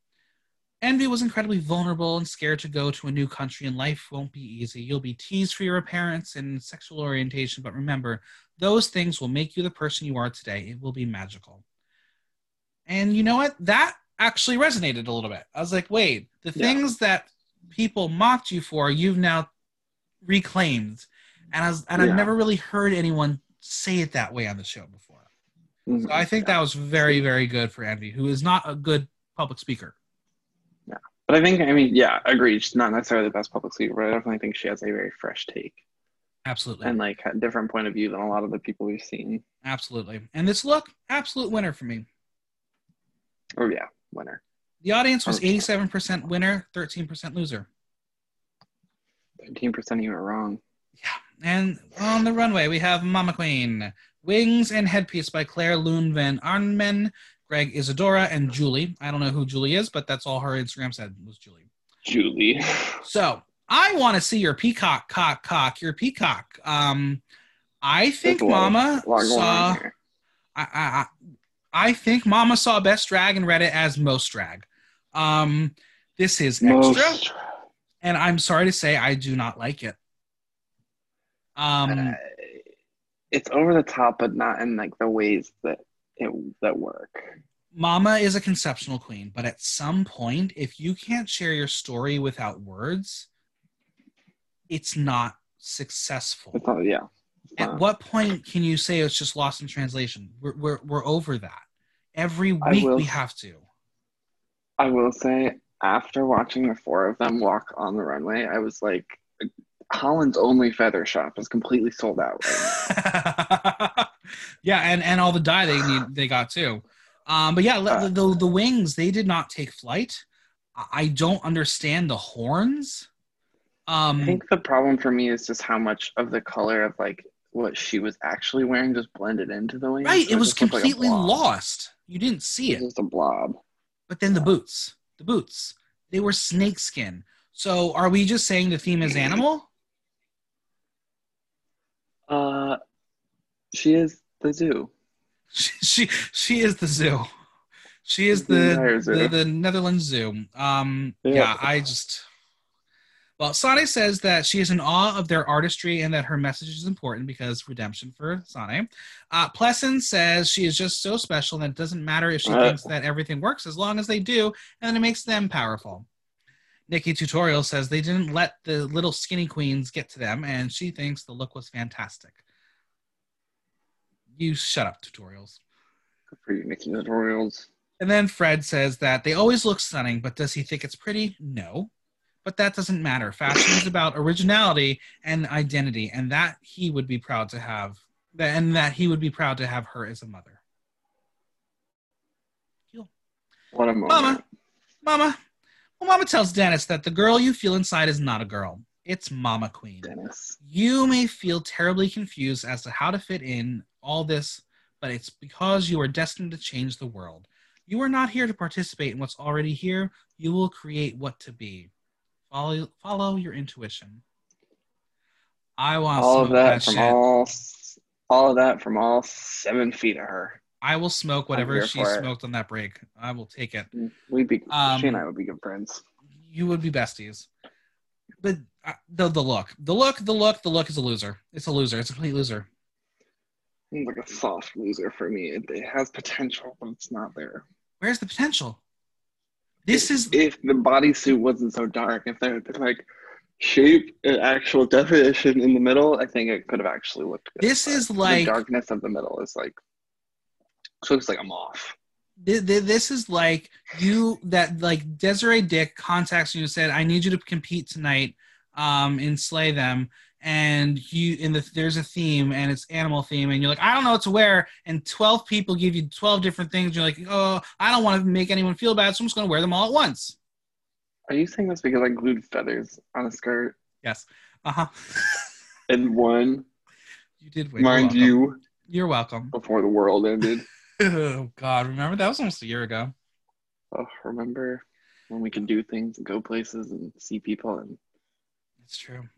Envy was incredibly vulnerable and scared to go to a new country, and life won't be easy. You'll be teased for your appearance and sexual orientation, but remember, those things will make you the person you are today. It will be magical. And you know what? That actually resonated a little bit. I was like, wait, the Yeah. things that people mocked you for, you've now reclaimed. And I was, and Yeah. I've never really heard anyone say it that way on the show before. So I think that was very, very good for Envy, who is not a good public speaker. Yeah, but I think, I mean, yeah, agreed. She's not necessarily the best public speaker, but I definitely think she has a very fresh take Absolutely. and like a different point of view than a lot of the people we've seen. Absolutely. And this look, absolute winner for me. Oh yeah, winner. The audience was 87% winner, 13% loser. Thirteen percent you were wrong. And on the runway, we have Mama Queen, Wings and Headpiece by Claire Loon Van Arnmen, Greg Isadora, and Julie. I don't know who Julie is, but that's all her Instagram said was Julie. Julie. So I want to see your peacock, cock, cock, your peacock. Um, I think There's a lot of- Mama saw. I, I- I think Mama saw best drag and read it as most drag. Um, this is extra, Most- and I'm sorry to say I do not like it. Um, uh, it's over the top, but not in like the ways that it that work. Mama is a conceptual queen, but at some point, if you can't share your story without words, it's not successful. It's not, yeah. It's At not. what point can you say it's just lost in translation? We're, we're, we're over that. Every week will- we have to. I will say, after watching the four of them walk on the runway, I was like, Holland's only feather shop is completely sold out right yeah, and and all the dye they need they got too. Um, but yeah, Uh, the, the wings they did not take flight. I- don't understand the horns. Um, I think the problem for me is just how much of the color of like what she was actually wearing just blended into the wings. right, so it was looked like completely lost. You didn't see It it. was a blob. But then the boots, the boots, they were snakeskin. So are we just saying the theme is animal? Uh, she is the zoo. She she, she is the zoo. She is The the zoo. the, the Netherlands Zoo. Um, Yeah. yeah, I just. Well, Sanne says that she is in awe of their artistry and that her message is important because redemption for Sanne. Uh, Plessen says she is just so special that it doesn't matter if she Uh. thinks that everything works as long as they do, and it makes them powerful. Nikki Tutorial says they didn't let the little skinny queens get to them, and she thinks the look was fantastic. You shut up, tutorials. Good for you, Nikki Tutorials. And then Fred says that they always look stunning, but does he think it's pretty? No. But that doesn't matter. Fashion is about originality and identity, and that he would be proud to have, and that he would be proud to have her as a mother. What a moment. Mama, Mama, well, Mama tells Dennis that the girl you feel inside is not a girl; it's Mama Queen. Dennis. You may feel terribly confused as to how to fit in all this, but it's because you are destined to change the world. You are not here to participate in what's already here. You will create what to be. Follow, follow your intuition. I want All of that shit. from all All of that from all seven feet of her. I will smoke whatever she for it. smoked on that break. I will take it. We'd be Um, she and I would be good friends. You would be besties. But uh, the the look, the look, the look, the look is a loser. It's a loser. It's a complete loser. He's like a soft loser for me. It, it has potential, but it's not there. Where's the potential? This is if the bodysuit wasn't so dark, if there had like shape and actual definition in the middle, I think it could have actually looked good. This is the like- darkness of the middle is like so looks like a moth. th- th- this is like you that like Desiree Dick contacts you and said, "I need you to compete tonight um, and slay them." And you in the there's a theme and it's animal theme, and you're like, "I don't know what to wear," and twelve people give you twelve different things. You're like, "Oh, I don't want to make anyone feel bad, so I'm just going to wear them all at once." Are you saying this because I glued feathers on a skirt Yes. Uh huh. and one. you did win. Mind you, You're welcome. before the world ended? Oh God, remember that was almost a year ago. Oh, remember when we could do things and go places and see people and It's true.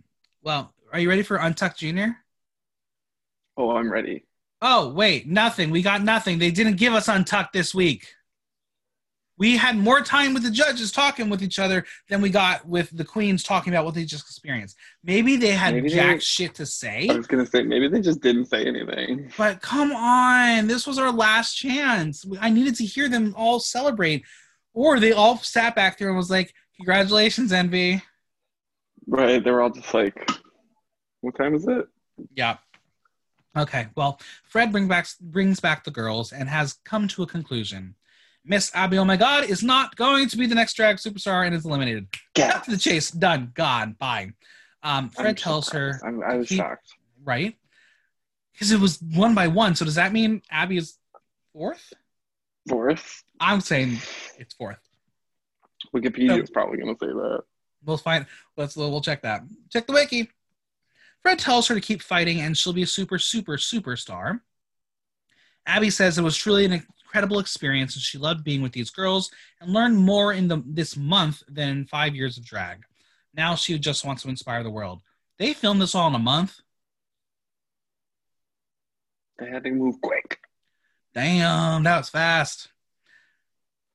Well, are you ready for Untucked Junior? oh, I'm ready. Oh, wait, nothing. We got nothing. They didn't give us Untucked this week. We had more time with the judges talking with each other than we got with the queens talking about what they just experienced. Maybe they had Maybe they- jack shit to say, I was gonna say maybe they just didn't say anything. but come on. This was our last chance. I needed to hear them all celebrate. Or they all sat back there and was like, Congratulations, Envy. Right? They were all just like, "What time is it?" Yeah. Okay. Well, Fred bring back, brings back the girls and has come to a conclusion. Miss Abby, oh my God, is not going to be the next drag superstar and is eliminated. Get to the chase. Done. Gone. Bye. Um, Fred I'm tells her. I was he- shocked. right? Because it was one by one. So does that mean Abby is fourth? Fourth, I'm saying it's fourth. Wikipedia is probably gonna say that. We'll find. Let's we'll check that. Check the wiki. Fred tells her to keep fighting, and she'll be a super, super, superstar. Abby says it was truly an incredible experience, and she loved being with these girls and learned more in the this month than five years of drag. Now she just wants to inspire the world. They filmed this all in a month. They had to move quick. Damn, that was fast.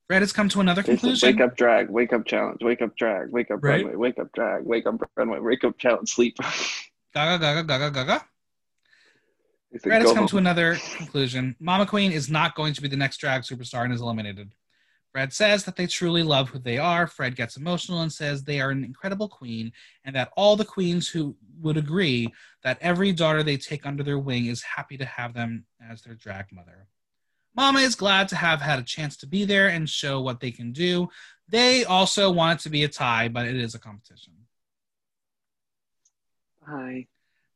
Fred has come to another conclusion. wake up, drag. Wake up, challenge. Wake up, drag. Wake up, Right. runway. Wake up, drag. Wake up, runway. Wake up, challenge. Sleep. Gaga, gaga, gaga, gaga. Fred has come to another conclusion. Mama Queen is not going to be the next drag superstar and is eliminated. Fred says that they truly love who they are. Fred gets emotional and says they are an incredible queen and that all the queens who would agree that every daughter they take under their wing is happy to have them as their drag mother. Mama is glad to have had a chance to be there and show what they can do. They also want it to be a tie, but it is a competition. Hi.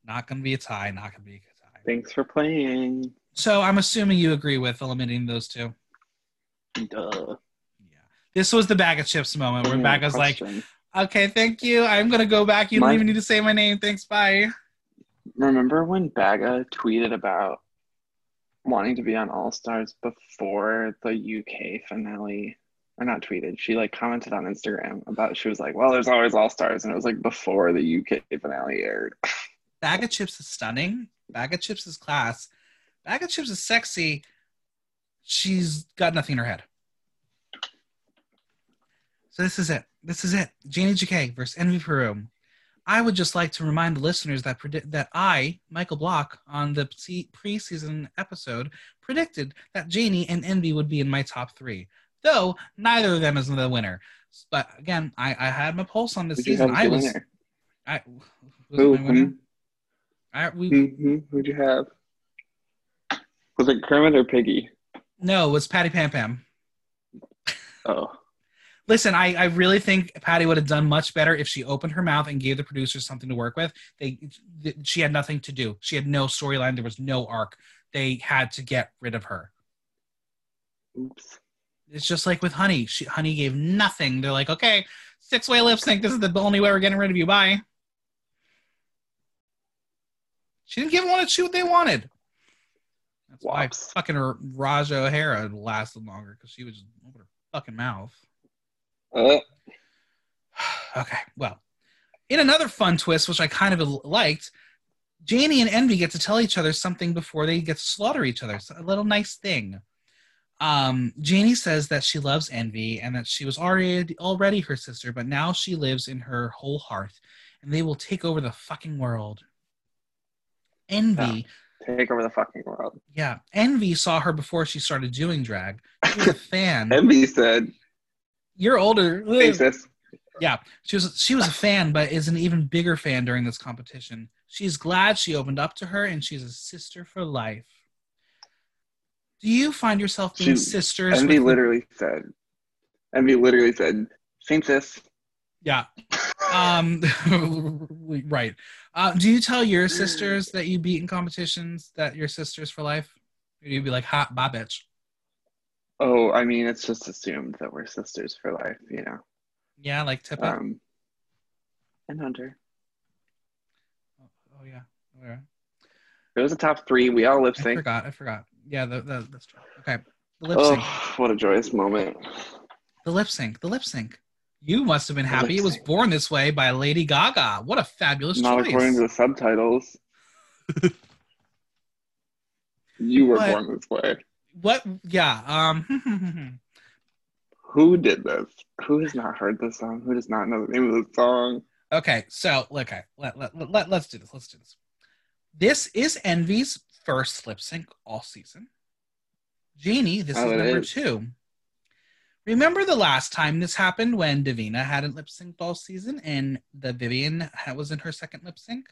Not going to be a tie, not going to be a. Thanks for playing. So I'm assuming you agree with eliminating those two. Duh. Yeah. This was the bag of chips moment where mm, Yeah, Bag was like, okay, thank you. I'm going to go back. You don't even need to say my name. Thanks. Bye. Remember when Baga tweeted about wanting to be on All Stars before the UK finale? Or not tweeted. She like commented on Instagram about. She was like, "Well, there's always All Stars," and it was like before the UK finale aired. Baga Chipz is stunning. Baga Chipz is class. Baga Chipz is sexy. She's got nothing in her head. So this is it. This is it. Janey Jacké versus Envy Peru. I would just like to remind the listeners that predict that I, Michael Block, on the pre- preseason episode, predicted that Janey and Envy would be in my top three. Though neither of them is the winner. But again, I, I had my pulse on this season. I was? I was Who? I, we, Hmm? Who'd you have? Was it Kermit or Piggy? No, it was Patty Pam Pam. Oh, Listen, I, I really think Patty would have done much better if she opened her mouth and gave the producers something to work with. They, th- she had nothing to do. She had no storyline. There was no arc. They had to get rid of her. oops. It's just like with Honey. She, Honey gave nothing. They're like, okay, six way lip sync. This is the only way we're getting rid of you. Bye. She didn't give them what she what they wanted. That's why fucking Ra'Jah O'Hara lasted longer because she was just open her fucking mouth. Uh, Okay, well, in another fun twist, which I kind of liked, Janey and Envy get to tell each other something before they get to slaughter each other. So a little nice thing. Um, Janey says that she loves Envy and that she was already already her sister, but now she lives in her whole heart, and they will take over the fucking world. Envy, Take over the fucking world. yeah, Envy saw her before she started doing drag. She was a fan. Envy said, You're older. "Thanks, sis." She was she was a fan, but is an even bigger fan during this competition. She's glad she opened up to her, and she's a sister for life. Do you find yourself being She- sisters? Envy literally said, Envy literally said, "Same sis." Yeah. Um. right. Uh, do you tell your sisters that you beat in competitions that you're sisters for life? Or do you be like, "Hot, bye, bitch"? Oh, I mean, it's just assumed that we're sisters for life, you know. Yeah, like tip. Um, and Hunter. oh yeah. Oh, yeah. It was a top three. We all lip sync. I forgot. I forgot. Yeah, the, the, that's true. Okay. The lip Oh, sync. what a joyous moment. The lip sync. The lip sync. You must have been happy. It was born this way by Lady Gaga. What a fabulous Not choice. according to the subtitles. you were What? born this way. What? Yeah. Um. Who did this? Who has not heard this song? Who does not know the name of the song? okay. So, okay. Let, let, let, let, let's do this. Let's do this. This is Envy's first lip sync all season. Janey, this Oh, is number is. two. Remember the last time this happened when Divina hadn't lip synced all season and the Vivienne was in her second lip sync?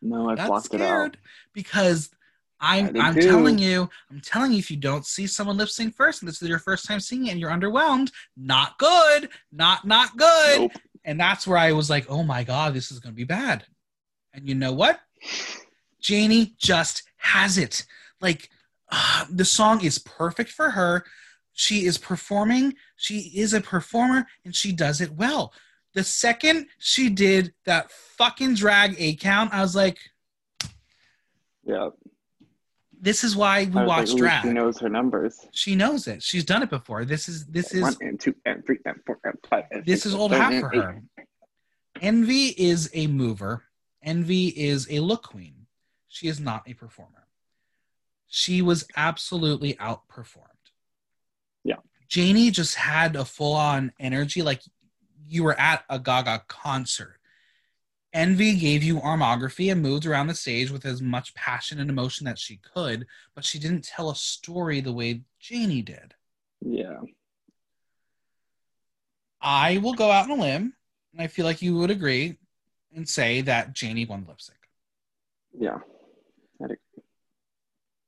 No, I blocked it out. because I'm I'm telling you, I'm telling you, if you don't see someone lip sync first and this is your first time seeing it and you're underwhelmed, not good, not not good. Nope. And that's where I was like, oh my god, this is gonna be bad. And you know what? Janey just has it. Like the song is perfect for her. She is performing. She is a performer and she does it well. The second she did that fucking drag A count, I was like, Yeah. this is why we watch like, drag. She knows her numbers. She knows it. She's done it before. This is this is One and two and three and four and five. And this six is old hat for her. Envy is a mover. Envy is a look queen. She is not a performer. She was absolutely outperformed. Yeah. Janey just had a full on energy like you were at a Gaga concert. Envy gave you armography and moved around the stage with as much passion and emotion that she could, but she didn't tell a story the way Janey did. Yeah. I will go out on a limb, and I feel like you would agree and say that Janey won lip sync. Yeah.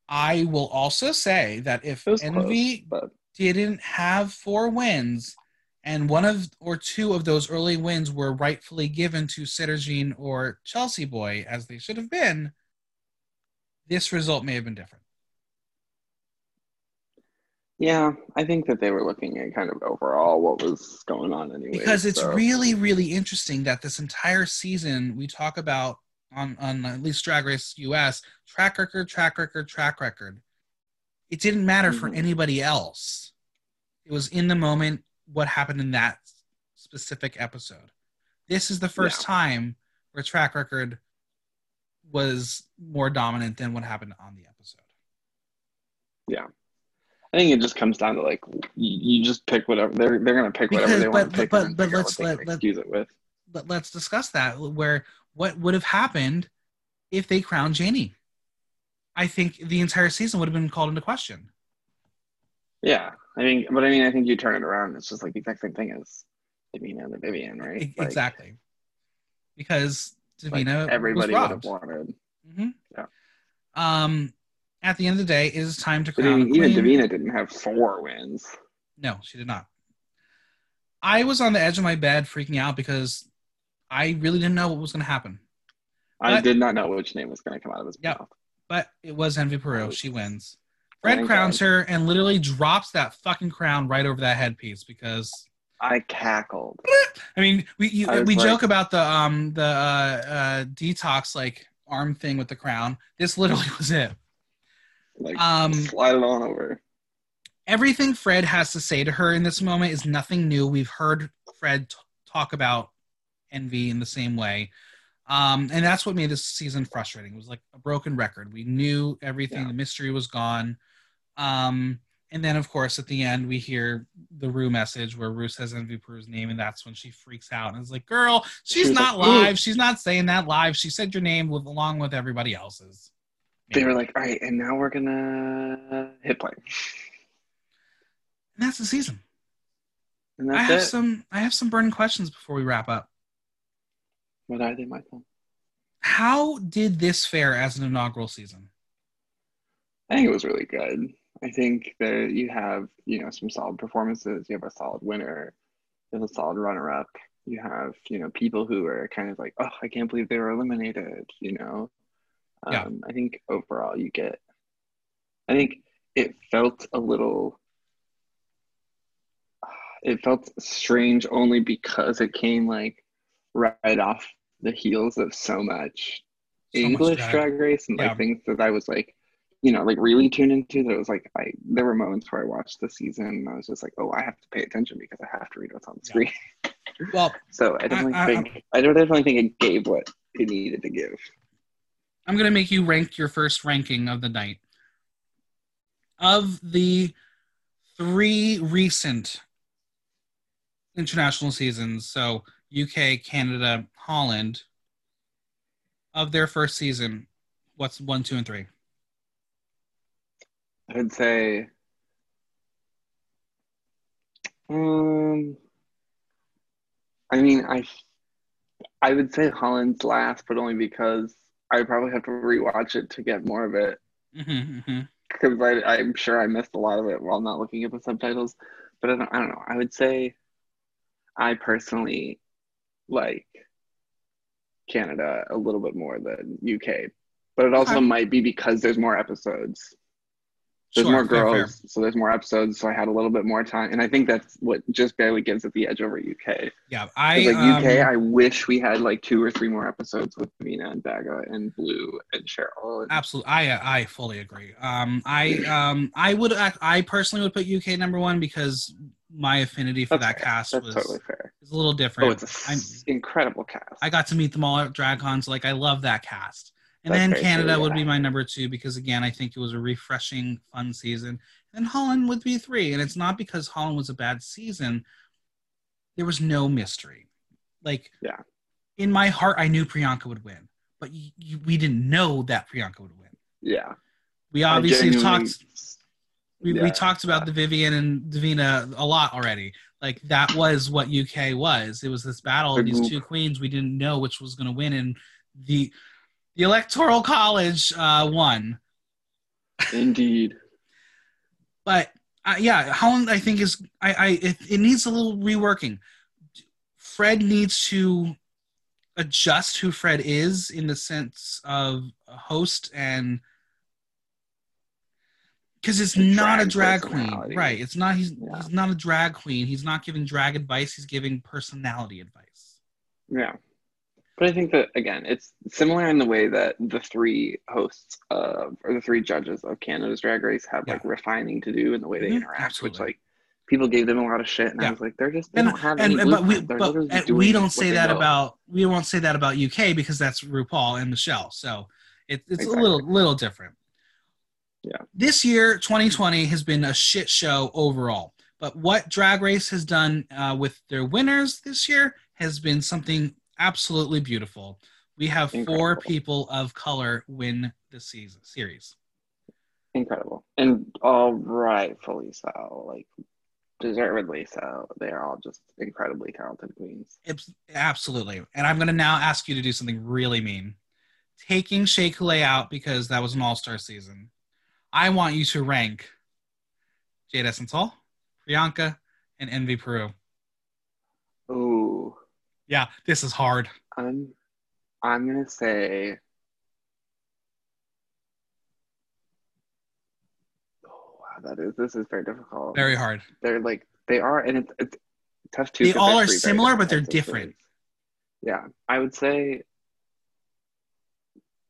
I will also say that if Envy close, but didn't have four wins, and one of or two of those early wins were rightfully given to Sederginne or Chelsea Boy, as they should have been, this result may have been different. yeah, I think that they were looking at kind of overall what was going on anyway. because it's so- really really interesting that this entire season we talk about on on at least drag race us track record track record track record it didn't matter for Mhm. anybody else it was in the moment what happened in that specific episode this is the first Yeah. time where track record was more dominant than what happened on the episode Yeah. I think it just comes down to like you, you just pick whatever they're they're gonna pick whatever Because- they want but- to pick but- then but let's let- let- excuse it with. but let's discuss that where what would have happened if they crowned Janey I think the entire season would have been called into question. Yeah, I mean, but I mean, I think you turn it around. It's just like the exact same thing as Divina and the Vivienne, right? Like, exactly. Because like, Divina everybody was would have wanted. hmm Yeah. Um, at the end of the day, it is time to crown even, even. Divina didn't have four wins. No, she did not. I was on the edge of my bed freaking out because I really didn't know what was going to happen. I But- did not know which name was going to come out of his Yep. mouth. But it was Envy Peru. She wins. Fred Thank crowns God. her and literally drops that fucking crown right over that headpiece because I cackled. I mean we you, I we like- joke about the um the uh, uh detox like arm thing with the crown. This literally was it. Like, Um, slide it on over. everything Fred has to say to her in this moment is nothing new. We've heard Fred t- talk about envy in the same way. Um, and that's what made this season frustrating. It was like a broken record. We knew everything, Yeah. the mystery was gone. Um, and then, of course, at the end, we hear the Ru message where Ru says Envy Peru's name, and that's when she freaks out and is like, "Girl, she's not live. She's not saying that live. She said your name with along with everybody else's." They were like, all right, and now we're gonna hit play. And that's the season. And I have it. some. I have some burning questions before we wrap up. What are they, Michael? How did this fare as an inaugural season? I think it was really good. I think that you have, you know, some solid performances. You have a solid winner. You have a solid runner-up. You have, you know, people who are kind of like, oh, I can't believe they were eliminated. You know, um, Yeah. I think overall you get. I think it felt a little. It felt strange only because it came like right off the heels of so much So much English drag. drag race and Yeah. like things that I was like, you know, like really tuned into. That it was like I there were moments where I watched the season and I was just like, oh, I have to pay attention because I have to read what's on the Yeah. screen. Well, So I definitely I- I- think I don't definitely think it gave what it needed to give. I'm going to make you rank your first ranking of the night. Of the three recent international seasons, so UK, Canada, Holland, of their first season, what's one, two, and three? I'd say um I mean I I would say Holland's last, but only because I probably have to rewatch it to get more of it. Mm-hmm, mm-hmm. because I, I'm sure I missed a lot of it while not looking at the subtitles. But I don't, I don't know. I would say I personally like Canada a little bit more than UK, but it also Okay. might be because there's more episodes. There's Sure, more fair, fair. girls, so there's more episodes, so I had a little bit more time, and I think that's what just barely gives it the edge over UK. Yeah, I like UK, um, I wish we had like two or three more episodes with Mina and Baga and Blu and Cheryl. And, Absolutely, I I fully agree. Um, I um I would I personally would put UK number one because my affinity for That's that fair. cast that's was totally fair. It's a little different. Oh, it's a I'm- incredible cast. I got to meet them all at DragCon, so like I love that cast. And then Canada would yeah. be my number two because again, I think it was a refreshing, fun season. And Holland would be three, and it's not because Holland was a bad season. There was no mystery. Like, Yeah. in my heart, I knew Priyanka would win, but y y we didn't know that Priyanka would win. yeah. We obviously talked we, we talked about the Vivienne and Divina a lot already. Like that was what UK was. It was this battle of The these group. two queens. We didn't know which was going to win, and the the electoral college uh, won. Indeed. But uh, yeah, Holland I think is I, I it, it needs a little reworking. Fred needs to adjust who Fred is in the sense of a host and because it's The not a drag drag queen, right? It's not he's Yeah. he's not a drag queen. He's not giving drag advice. He's giving personality advice. Yeah. But I think that again, it's similar in the way that the three hosts of or the three judges of Canada's Drag Race have like refining to do in the way they Mhm, interact, absolutely. which like people gave them a lot of shit, and Yeah. I was like, they're just they And, don't have and, any but we but and we don't say that know. about we won't say that about UK because that's RuPaul and Michelle. So it, it's Exactly. a little little different. Yeah. This year, 2020 has been a shit show overall. But what Drag Race has done uh, with their winners this year has been something absolutely beautiful. We have four people of color win the season series. incredible and all rightfully so, like deservedly so. They are all just incredibly talented queens. It's, absolutely. And I'm going to now ask you to do something really mean. Taking Shea Couleé out because that was an all star season, I want you to rank Jaida Essence Hall, Priyanka, and Envy Peru. Ooh, Yeah, this is hard. I'm I'm gonna say. Oh, wow, that is this is very difficult. Very hard. They're like they are, and it's, it's tough too. They all are similar, but they're different. Yeah, I would say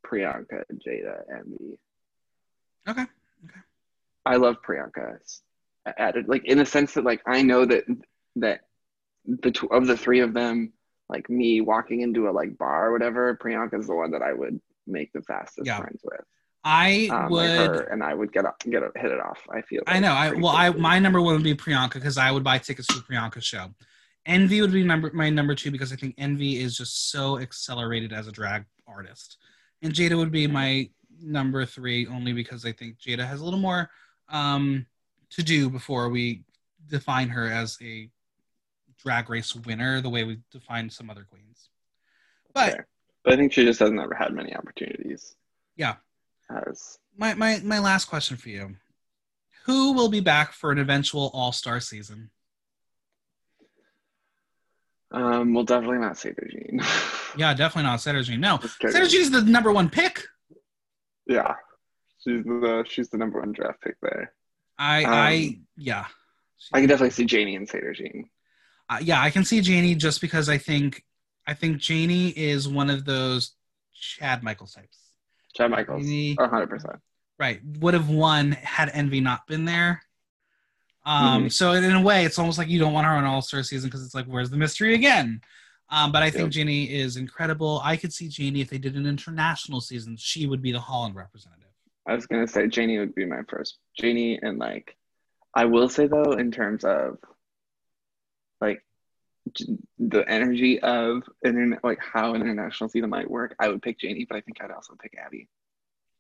Priyanka, Jada, Envy. Okay. Okay. I love Priyanka. Added like in the sense that like I know that that the two of the three of them like me walking into a like bar or whatever, Priyanka is the one that I would make the fastest Yeah. friends with. I Um, would. like and I would get up, get up, hit it off. I feel. I know. I well, I my number one would be Priyanka because I would buy tickets to Priyanka's show. Envy would be number my number two because I think Envy is just so accelerated as a drag artist, and Jada would be my number three only because I think Jada has a little more um, to do before we define her as a drag race winner the way we define some other queens. But Fair. but I think she just has never had many opportunities. Yeah. As my, my my last question for you: Who will be back for an eventual All Star season? um, well, definitely not say Jean. Yeah, definitely not Sederginne. No. Sederginne's the number one pick. Yeah, she's the she's the number one draft pick there. I Um, I yeah. I can definitely see Janey and Sederginne. Uh, yeah, I can see Janey just because I think I think Janey is one of those Chad Michaels types. Chad Michaels, hundred percent. right, would have won had Envy not been there. Um, Mhm. so in, in a way, it's almost like you don't want her on All Star season because it's like, where's the mystery again? Um, but I think Yep. Janey is incredible. I could see Janey if they did an international season, she would be the Holland representative. I was gonna say Janey would be my first. Janey and like, I will say though, in terms of the energy of internet, like how an international season might work, I would pick Janey, but I think I'd also pick Abby.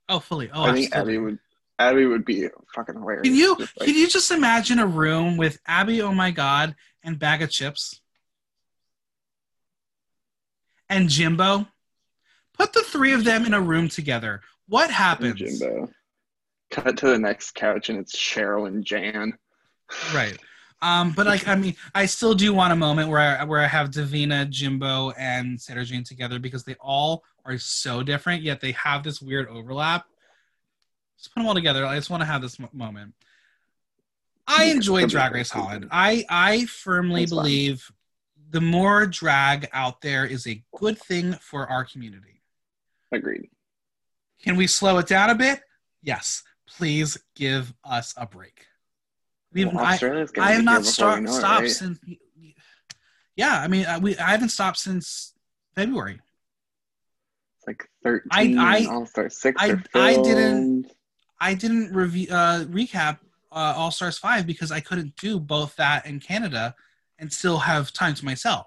Oh, fully. Oh, I think absolutely. Abby would. Abby would be fucking hilarious. Can you like, can you just imagine a room with Abby, oh my god, and Baga Chipz? And Jimbo? Put the three of them in a room together. What happens? Jimbo. Cut to the next couch and it's Cheryl and Jan. Right. Um, but like I mean, I still do want a moment where I where I have Divina, Jimbo, and Sederginne together because they all are so different, yet they have this weird overlap. Just put them all together. I just want to have this mo- moment. I enjoy Drag Race Holland. I I firmly That's believe the more drag out there is a good thing for our community. Agreed. Can we slow it down a bit? Yes. Please give us a break. We've, Well, I, I have not here before start, we it, stopped right? since. Yeah, I mean, I, we I haven't stopped since February. It's like thirteen. I- All Star Six. I- I didn't- I didn't review uh, recap uh, All Stars five because I couldn't do both that and Canada and still have time to myself.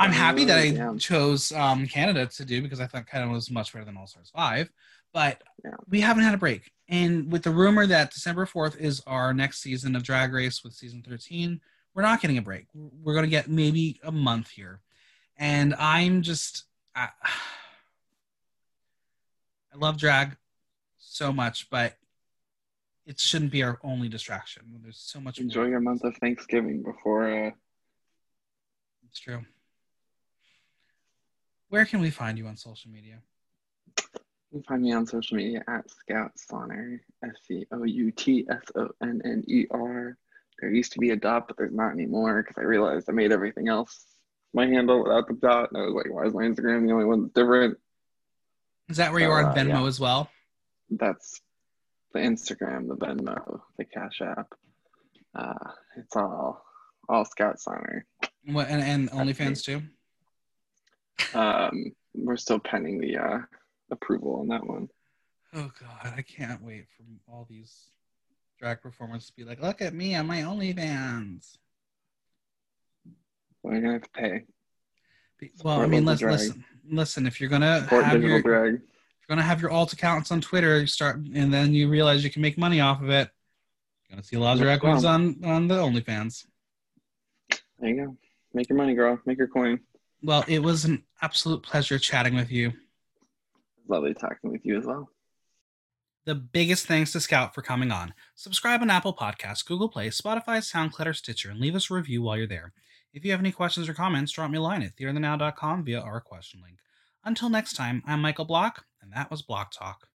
I'm happy that I Yeah. chose um, Canada to do because I thought Canada was much better than All Stars five, but Yeah. we haven't had a break. And with the rumor that December fourth is our next season of Drag Race with season thirteen, we're not getting a break. We're going to get maybe a month here, and I'm just I, I love drag so much, but it shouldn't be our only distraction. There's so much. Enjoy more. your month of Thanksgiving before. Uh, It's true. Where can we find you on social media? you can find me on social media at Scout Sonner. S C O U T S O N N E R. There used to be a dot, but there's not anymore because I realized I made everything else my handle without the dot, and I was like, why is my Instagram the only one that's different? Is that where you are on Uh, Venmo yeah. as well? That's the Instagram, the Venmo, the Cash App. Uh, it's all all Scout Sonner. What, and, and. OnlyFans too? Um, we're still pending the uh, approval on that one. Oh God, I can't wait for all these drag performers to be like, look at me on my OnlyFans. We're gonna have to pay. Well, I mean, let's listen. Listen, if you're gonna Support have your, if drag. you're gonna have your alt accounts on Twitter, you start, and then you realize you can make money off of it. You're gonna see a lot of drag queens on on the OnlyFans. There you go. Make your money, girl. Make your coin. Well, it was an absolute pleasure chatting with you. Lovely talking with you as well. The biggest thanks to Scout for coming on. Subscribe on Apple Podcasts, Google Play, Spotify, SoundCloud, or Stitcher, and leave us a review while you're there. If you have any questions or comments, drop me a line at theaterthenow.com via our question link. Until next time, I'm Michael Block, and that was Block Talk.